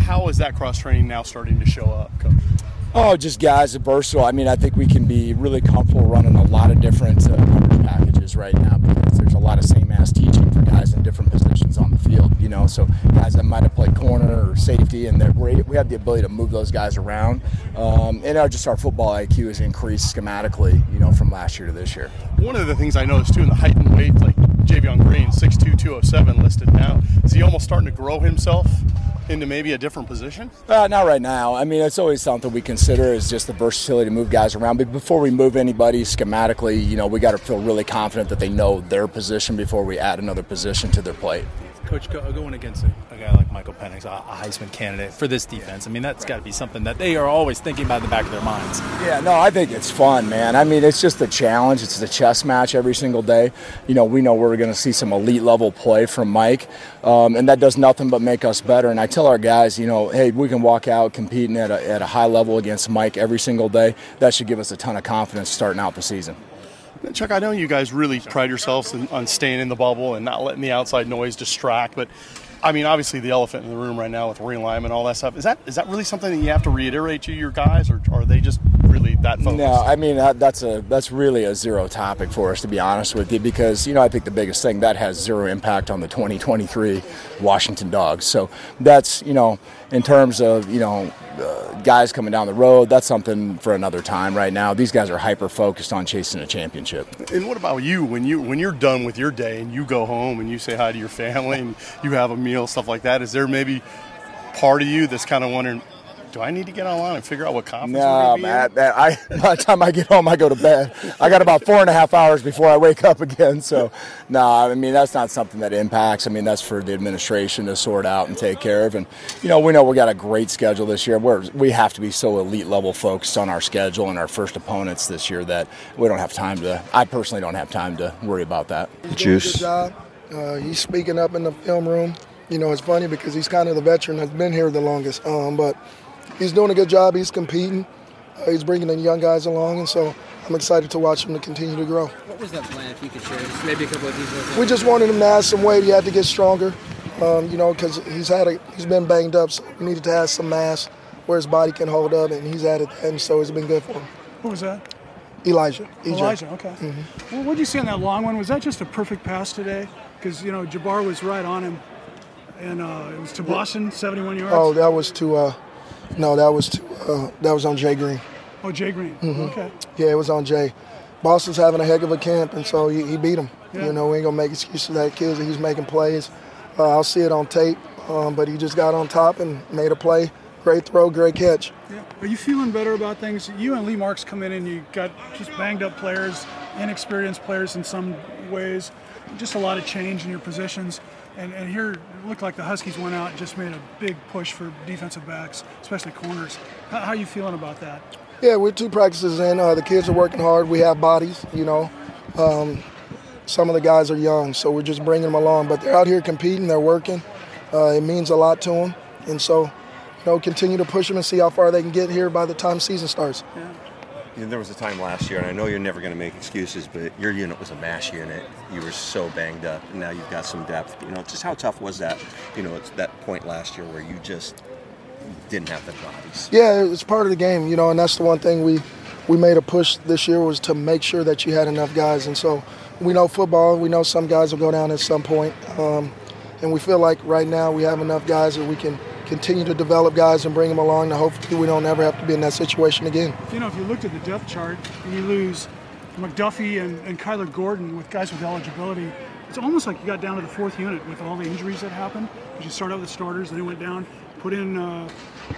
Speaker 1: How is that cross training now starting to show up, Coach?
Speaker 20: Oh, just guys are versatile. I mean, I think we can be really comfortable running a lot of different uh, coverage packages right now because there's a lot of same ass teaching for guys in different positions on the field. You know, so guys that might have played corner or safety, and that we have the ability to move those guys around. Um, and our, just our football IQ has increased schematically, you know, from last year to this year.
Speaker 1: One of the things I noticed too in the height and weight, like Javion Green, 6'2", 207 listed now, is he almost starting to grow himself into maybe a different position?
Speaker 20: Uh, not right now. I mean, it's always something we consider is just the versatility to move guys around. But before we move anybody schematically, you know, we got to feel really confident that they know their position before we add another position to their plate.
Speaker 21: Coach, going against a, a guy like Michael Penix, a, a Heisman candidate for this defense, I mean, that's got to be something that they are always thinking about in the back of their minds.
Speaker 20: Yeah, no, I think it's fun, man. I mean, it's just a challenge. It's the chess match every single day. You know, we know we're going to see some elite level play from Mike, um, and that does nothing but make us better. And I tell our guys, you know, hey, we can walk out competing at a, at a high level against Mike every single day. That should give us a ton of confidence starting out the season.
Speaker 1: Chuck, I know you guys really pride yourselves on staying in the bubble and not letting the outside noise distract, but I mean, obviously the elephant in the room right now with realignment and all that stuff. Is that is that really something that you have to reiterate to your guys, or, or are they just really that focused?
Speaker 20: No, I mean that, that's a that's really a zero topic for us to be honest with you, because you know I think the biggest thing that has zero impact on the 2023 Washington Dogs. So that's you know in terms of you know uh, guys coming down the road, that's something for another time. Right now, these guys are hyper focused on chasing a championship.
Speaker 1: And what about you when you when you're done with your day and you go home and you say hi to your family and you have a meal, stuff like that? Is there maybe part of you that's kind of wondering, do I need to get online and figure out what conference? we're
Speaker 20: No,
Speaker 1: gonna be
Speaker 20: man.
Speaker 1: in?
Speaker 20: That, I, [laughs] by the time I get home, I go to bed. I got about four and a half hours before I wake up again. So, no, I mean, that's not something that impacts. I mean, that's for the administration to sort out and take care of. And, you know, we know we got a great schedule this year. We're, we have to be so elite level focused on our schedule and our first opponents this year that we don't have time to, I personally don't have time to worry about that.
Speaker 22: Doing a good job. Uh, he's speaking up in the film room. You know, it's funny because he's kind of the veteran that's been here the longest. Um, but he's doing a good job. He's competing. Uh, he's bringing the young guys along, and so I'm excited to watch him to continue to grow.
Speaker 4: What was that plan, if you could share? Just maybe a couple of details.
Speaker 22: We just wanted him to add some weight. He had to get stronger. Um, you know, because he's had a, he's been banged up, so we needed to add some mass where his body can hold up, and he's added that, and so it's been good for him.
Speaker 5: Who was that?
Speaker 22: Elijah. EJ.
Speaker 5: Elijah. Okay.
Speaker 22: Mhm.
Speaker 5: Well, what did you see on that long one? Was that just a perfect pass today? Because you know Jabbar was right on him, and uh, it was to Boston, 71 yards.
Speaker 22: Oh, that was to uh, no, that was uh, that was on Jay Green.
Speaker 5: Oh, Jay Green.
Speaker 22: Mhm.
Speaker 5: Okay.
Speaker 22: Yeah, it was on Jay. Boston's having a heck of a camp, and so he, he beat him.
Speaker 5: Yeah.
Speaker 22: You know, we ain't gonna make excuses for that kid. He's making plays. Uh, I'll see it on tape, um, but he just got on top and made a play. Great throw, great catch.
Speaker 5: Yeah. Are you feeling better about things? You and Lee Marks come in and you got just banged up players, inexperienced players in some ways, just a lot of change in your positions. And, and here it looked like the Huskies went out and just made a big push for defensive backs, especially corners. How, how are you feeling about that?
Speaker 22: Yeah, we're two practices in. Uh, the kids are working hard. We have bodies, you know. Um, some of the guys are young, so we're just bringing them along. But they're out here competing. They're working. Uh, it means a lot to them, and so, you know, continue to push them and see how far they can get here by the time season starts.
Speaker 2: Know, there was a time last year, and I know you're never going to make excuses, but your unit was a mash unit. You were so banged up, and now you've got some depth. You know, just how tough was that? You know, it's that point last year where you just didn't have the bodies.
Speaker 22: Yeah, it's part of the game, you know, and that's the one thing we we made a push this year was to make sure that you had enough guys, and so we know football. We know some guys will go down at some point, um, and we feel like right now we have enough guys that we can continue to develop guys and bring them along. To hopefully we don't ever have to be in that situation again.
Speaker 5: You know, if you looked at the depth chart and you lose McDuffie and, and Kyler Gordon with guys with eligibility, it's almost like you got down to the fourth unit with all the injuries that happened. Because you start out with starters, then they went down, put in uh,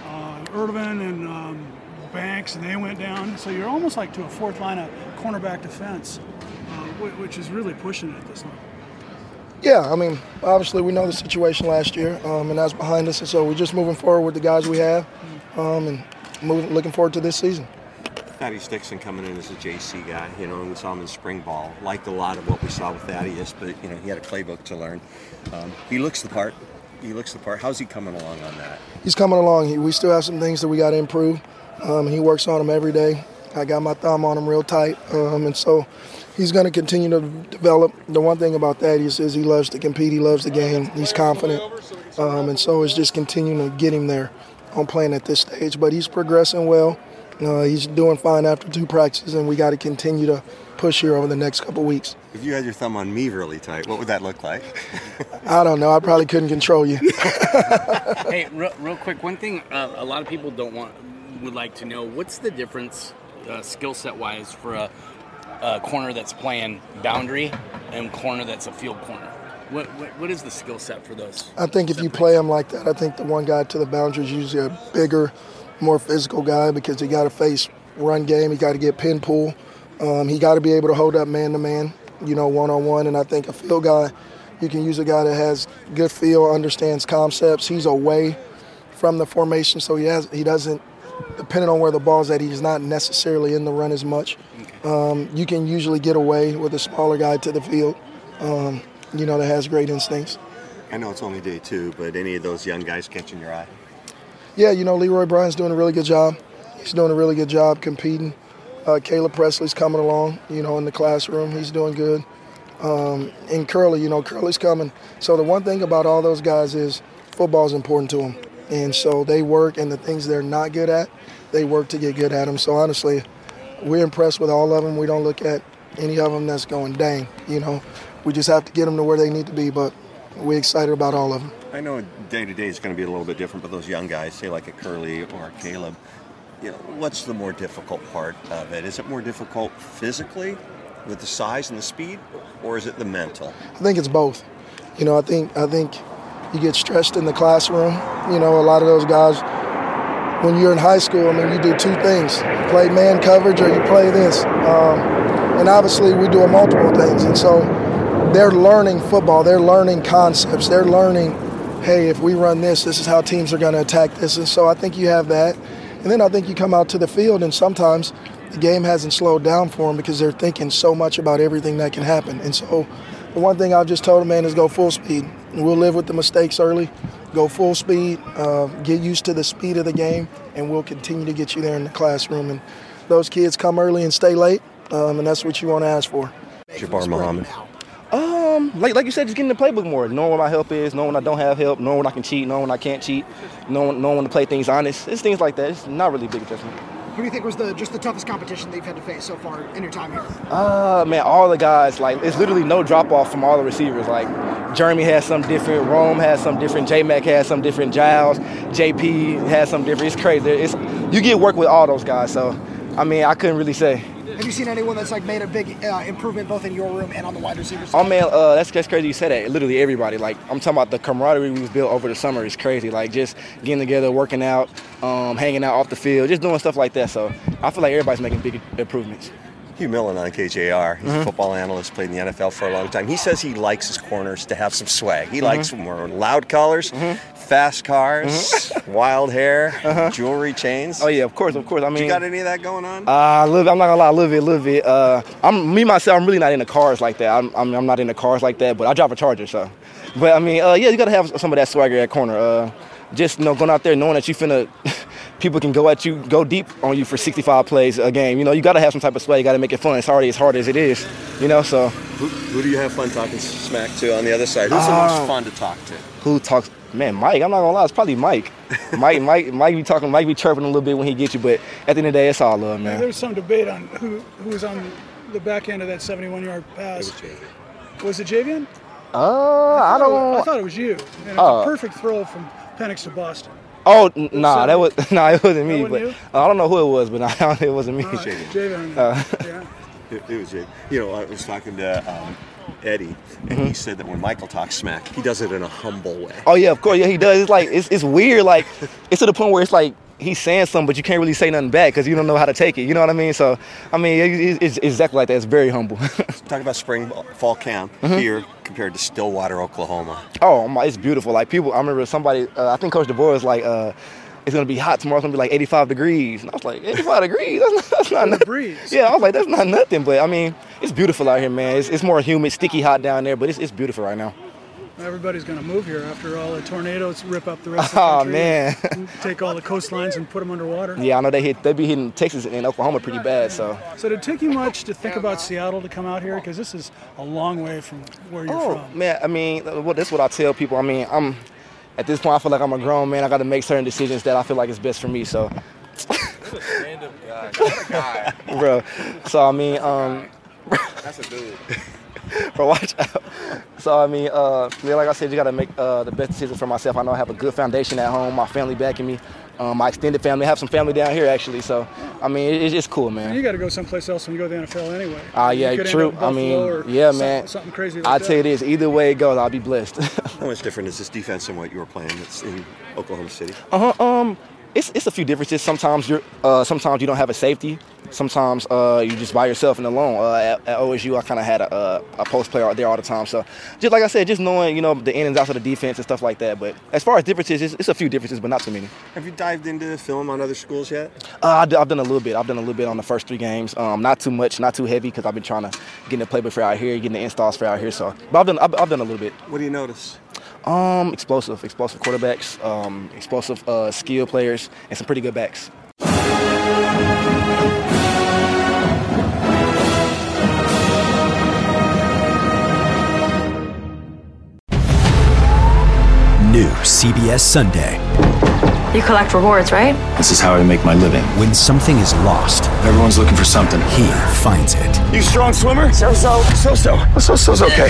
Speaker 5: uh, Irvin and um, Banks, and they went down. So you're almost like to a fourth line of cornerback defense, uh, which is really pushing it at this level.
Speaker 22: Yeah, I mean, obviously we know the situation last year, um, and that's behind us, and so we're just moving forward with the guys we have, um, and moving, looking forward to this season.
Speaker 2: Thaddeus Dixon coming in as a JC guy, you know, and we saw him in spring ball. Liked a lot of what we saw with Thaddeus, but you know, he had a playbook to learn. Um, he looks the part. He looks the part. How's he coming along on that?
Speaker 22: He's coming along. He, we still have some things that we got to improve. Um, he works on them every day. I got my thumb on him real tight, um, and so he's going to continue to develop. The one thing about Thaddeus is he loves to compete. He loves the game. He's confident, um, and so it's just continuing to get him there on playing at this stage. But he's progressing well. Uh, he's doing fine after two practices, and we got to continue to push here over the next couple weeks.
Speaker 2: If you had your thumb on me really tight, what would that look like? [laughs]
Speaker 22: I don't know. I probably couldn't control you. [laughs]
Speaker 9: hey, real, real quick, one thing uh, a lot of people don't want would like to know: what's the difference, uh, skill set wise, for a, a corner that's playing boundary and corner that's a field corner? What what, what is the skill set for those?
Speaker 22: I think if you play them like that, I think the one guy to the boundary is usually a bigger, more physical guy because he got to face run game. He got to get pin pull. Um, he got to be able to hold up man to man, you know, one on one. And I think a field guy, you can use a guy that has good feel, understands concepts. He's away from the formation, so he has he doesn't. Depending on where the ball's at, he's not necessarily in the run as much. Um, you can usually get away with a smaller guy to the field, um, you know, that has great instincts.
Speaker 2: I know it's only day two, but any of those young guys catching your eye?
Speaker 22: Yeah, you know, Leroy Bryant's doing a really good job. He's doing a really good job competing. Uh, Caleb Presley's coming along, you know, in the classroom. He's doing good. Um, and Curly, you know, Curly's coming. So the one thing about all those guys is football's important to them. And so they work, and the things they're not good at, they work to get good at them. So honestly, we're impressed with all of them. We don't look at any of them that's going, dang, you know. We just have to get them to where they need to be, but we're excited about all of them.
Speaker 2: I know day to day is going to be a little bit different, but those young guys, say like a Curly or a Caleb, you know, what's the more difficult part of it? Is it more difficult physically with the size and the speed, or is it the mental?
Speaker 22: I think it's both. You know, I think I think you get stressed in the classroom. You know, a lot of those guys when you're in high school, I mean, you do two things: you play man coverage or you play this. Um, and obviously, we do multiple things, and so they're learning football. They're learning concepts. They're learning, hey, if we run this, this is how teams are going to attack this. And so I think you have that. And then I think you come out to the field, and sometimes the game hasn't slowed down for them because they're thinking so much about everything that can happen. And so the one thing I've just told them, man, is go full speed. We'll live with the mistakes early. Go full speed. Uh, get used to the speed of the game, and we'll continue to get you there in the classroom. And those kids come early and stay late, um, and that's what you want to ask for.
Speaker 2: Jabbar Muhammad.
Speaker 17: Um, like like you said, just getting the playbook more, knowing what my help is, knowing when I don't have help, knowing when I can cheat, knowing when I can't cheat, knowing knowing when to play things honest. It's things like that. It's not really a big adjustment.
Speaker 15: Who do you think was the just the toughest competition that you've had to face so far in your time here?
Speaker 17: Uh, man, all the guys, like, it's literally no drop off from all the receivers. Like, Jeremy has some different, Rome has some different, J Mac has some different, Giles, JP has some different. It's crazy. It's you get work with all those guys. So, I mean, I couldn't really say.
Speaker 15: Have you seen anyone that's like made a big uh, improvement both in your room and on the wide receivers?
Speaker 17: Oh man, uh, that's that's crazy you said that. Literally everybody. Like I'm talking about the camaraderie we was built over the summer is crazy. Like just getting together, working out, um, hanging out off the field, just doing stuff like that. So I feel like everybody's making big improvements.
Speaker 2: Hugh Millen on KJR. He's
Speaker 17: Mhm.
Speaker 2: a football analyst, played in the NFL for a long time. He says he likes his corners to have some swag. He
Speaker 17: Mhm.
Speaker 2: likes more loud colors, fast cars, [laughs] wild hair, jewelry, chains.
Speaker 17: Oh yeah, of course, of course. I mean,
Speaker 2: you got any of that going on?
Speaker 17: Uh, a little, I'm not gonna lie, a little bit, a little bit. Uh, I'm me myself. I'm really not into cars like that. I'm, I'm, I'm not into cars like that. But I drive a Charger, so. But I mean, uh, yeah, you gotta have some of that swagger at corner. Uh, just you know, going out there knowing that you finna, [laughs] people can go at you, go deep on you for 65 plays a game. You know, you gotta have some type of swag. You gotta make it fun. It's already as hard as it is. You know, so.
Speaker 2: Who, who do you have fun talking smack to on the other side? Who's the
Speaker 17: Uh,
Speaker 2: most fun to talk to?
Speaker 17: Who talks? Man, Mike. I'm not gonna lie. It's probably Mike. Mike, [laughs] Mike, Mike be talking. Mike be chirping a little bit when he gets you. But at the end of the day, it's all love, man.
Speaker 5: There was some debate on who who was on the back end of that 71-yard pass. Was it Javian?
Speaker 17: Uh, I
Speaker 5: I
Speaker 17: don't.
Speaker 5: It, I thought it was you. And it's
Speaker 17: Uh,
Speaker 5: a perfect throw from Penix to Boston.
Speaker 17: Oh n- nah, that was [laughs] nah, it wasn't me.
Speaker 5: That
Speaker 17: But
Speaker 5: wasn't
Speaker 17: uh, I don't know who it was, but [laughs] nah, it wasn't me.
Speaker 5: Javian.
Speaker 17: Uh,
Speaker 2: It, it was it. You know, I was talking to um, Eddie, and he said that when Michael talks smack, he does it in a humble way.
Speaker 17: oh yeah, of course, yeah, he does. It's like it's, it's weird. Like it's to the point where it's like he's saying something, but you can't really say nothing back because you don't know how to take it. You know what I mean? So I mean, it, it- it's exactly like that. It's very humble. [laughs]
Speaker 2: Talk about spring fall camp
Speaker 17: Mhm.
Speaker 2: here compared to Stillwater, Oklahoma.
Speaker 17: oh my, it's beautiful. Like people, I remember somebody. Uh, I think Coach DeBoer was like. Uh, it's gonna be hot tomorrow. It's gonna be like 85 degrees, and I was like, 85 degrees? That's not, that's not nothing.
Speaker 5: breeze.
Speaker 17: Yeah, I was like, that's not nothing. But I mean, it's beautiful out here, man. It's, it's more humid, sticky hot down there, but it's, it's beautiful right now.
Speaker 5: Everybody's going to move here after all the tornadoes rip up the rest of the [laughs]
Speaker 17: oh,
Speaker 5: country.
Speaker 17: Oh
Speaker 5: man. [laughs] Take all the coastlines and put them underwater.
Speaker 17: Yeah, I know they hit. They be hitting Texas and Oklahoma pretty bad. So.
Speaker 5: So did it take you much to think about Seattle to come out here? Because this is a long way from where you're
Speaker 17: Oh
Speaker 5: from.
Speaker 17: man, I mean, well, that's what I tell people. I mean, I'm at this point. I feel like I'm a grown man. I got to make certain decisions that I feel like is best for me. So.
Speaker 6: Guy. [laughs]
Speaker 17: bro. So I mean, um,
Speaker 6: That's a dude. [laughs]
Speaker 17: bro, watch out. So I mean, uh, like I said, you got to make uh, the best decisions for myself. I know I have a good foundation at home. My family backing me. Um, my extended family. I have some family down here actually. So I mean, it, it's just cool, man.
Speaker 5: And you got to go someplace else when you go to the NFL anyway.
Speaker 17: Ah,
Speaker 5: You
Speaker 17: yeah, true. I mean, yeah,
Speaker 5: some-
Speaker 17: man.
Speaker 5: Something crazy like
Speaker 17: I
Speaker 5: that.
Speaker 17: tell you this, either way it goes, I'll be blessed.
Speaker 2: How much different is this defense than what you were playing that's in Oklahoma City?
Speaker 17: Uh huh. Um, it's it's a few differences. Sometimes you're uh, sometimes you don't have a safety. Sometimes uh, you just by yourself and alone. Uh, at, at OSU, I kind of had a, a, a post player out there all the time. So just like I said, just knowing you know the in and outs of the defense and stuff like that. But as far as differences, it's, it's a few differences, but not too many.
Speaker 2: Have you dived into film on other schools yet?
Speaker 17: Uh, I d- I've done a little bit. I've done a little bit on the first three games. Um, not too much, not too heavy, because I've been trying to get the playbook for out here, getting the installs for out here. So, but I've done I've, I've done a little bit.
Speaker 2: What do you notice?
Speaker 17: Um, explosive, explosive quarterbacks, um, explosive uh, skill players, and some pretty good backs.
Speaker 23: New CBS Sunday.
Speaker 24: You collect rewards, right?
Speaker 23: This is how I make my living. When something is lost, everyone's looking for something. He finds it.
Speaker 25: You strong swimmer? So so. So so. So so's okay.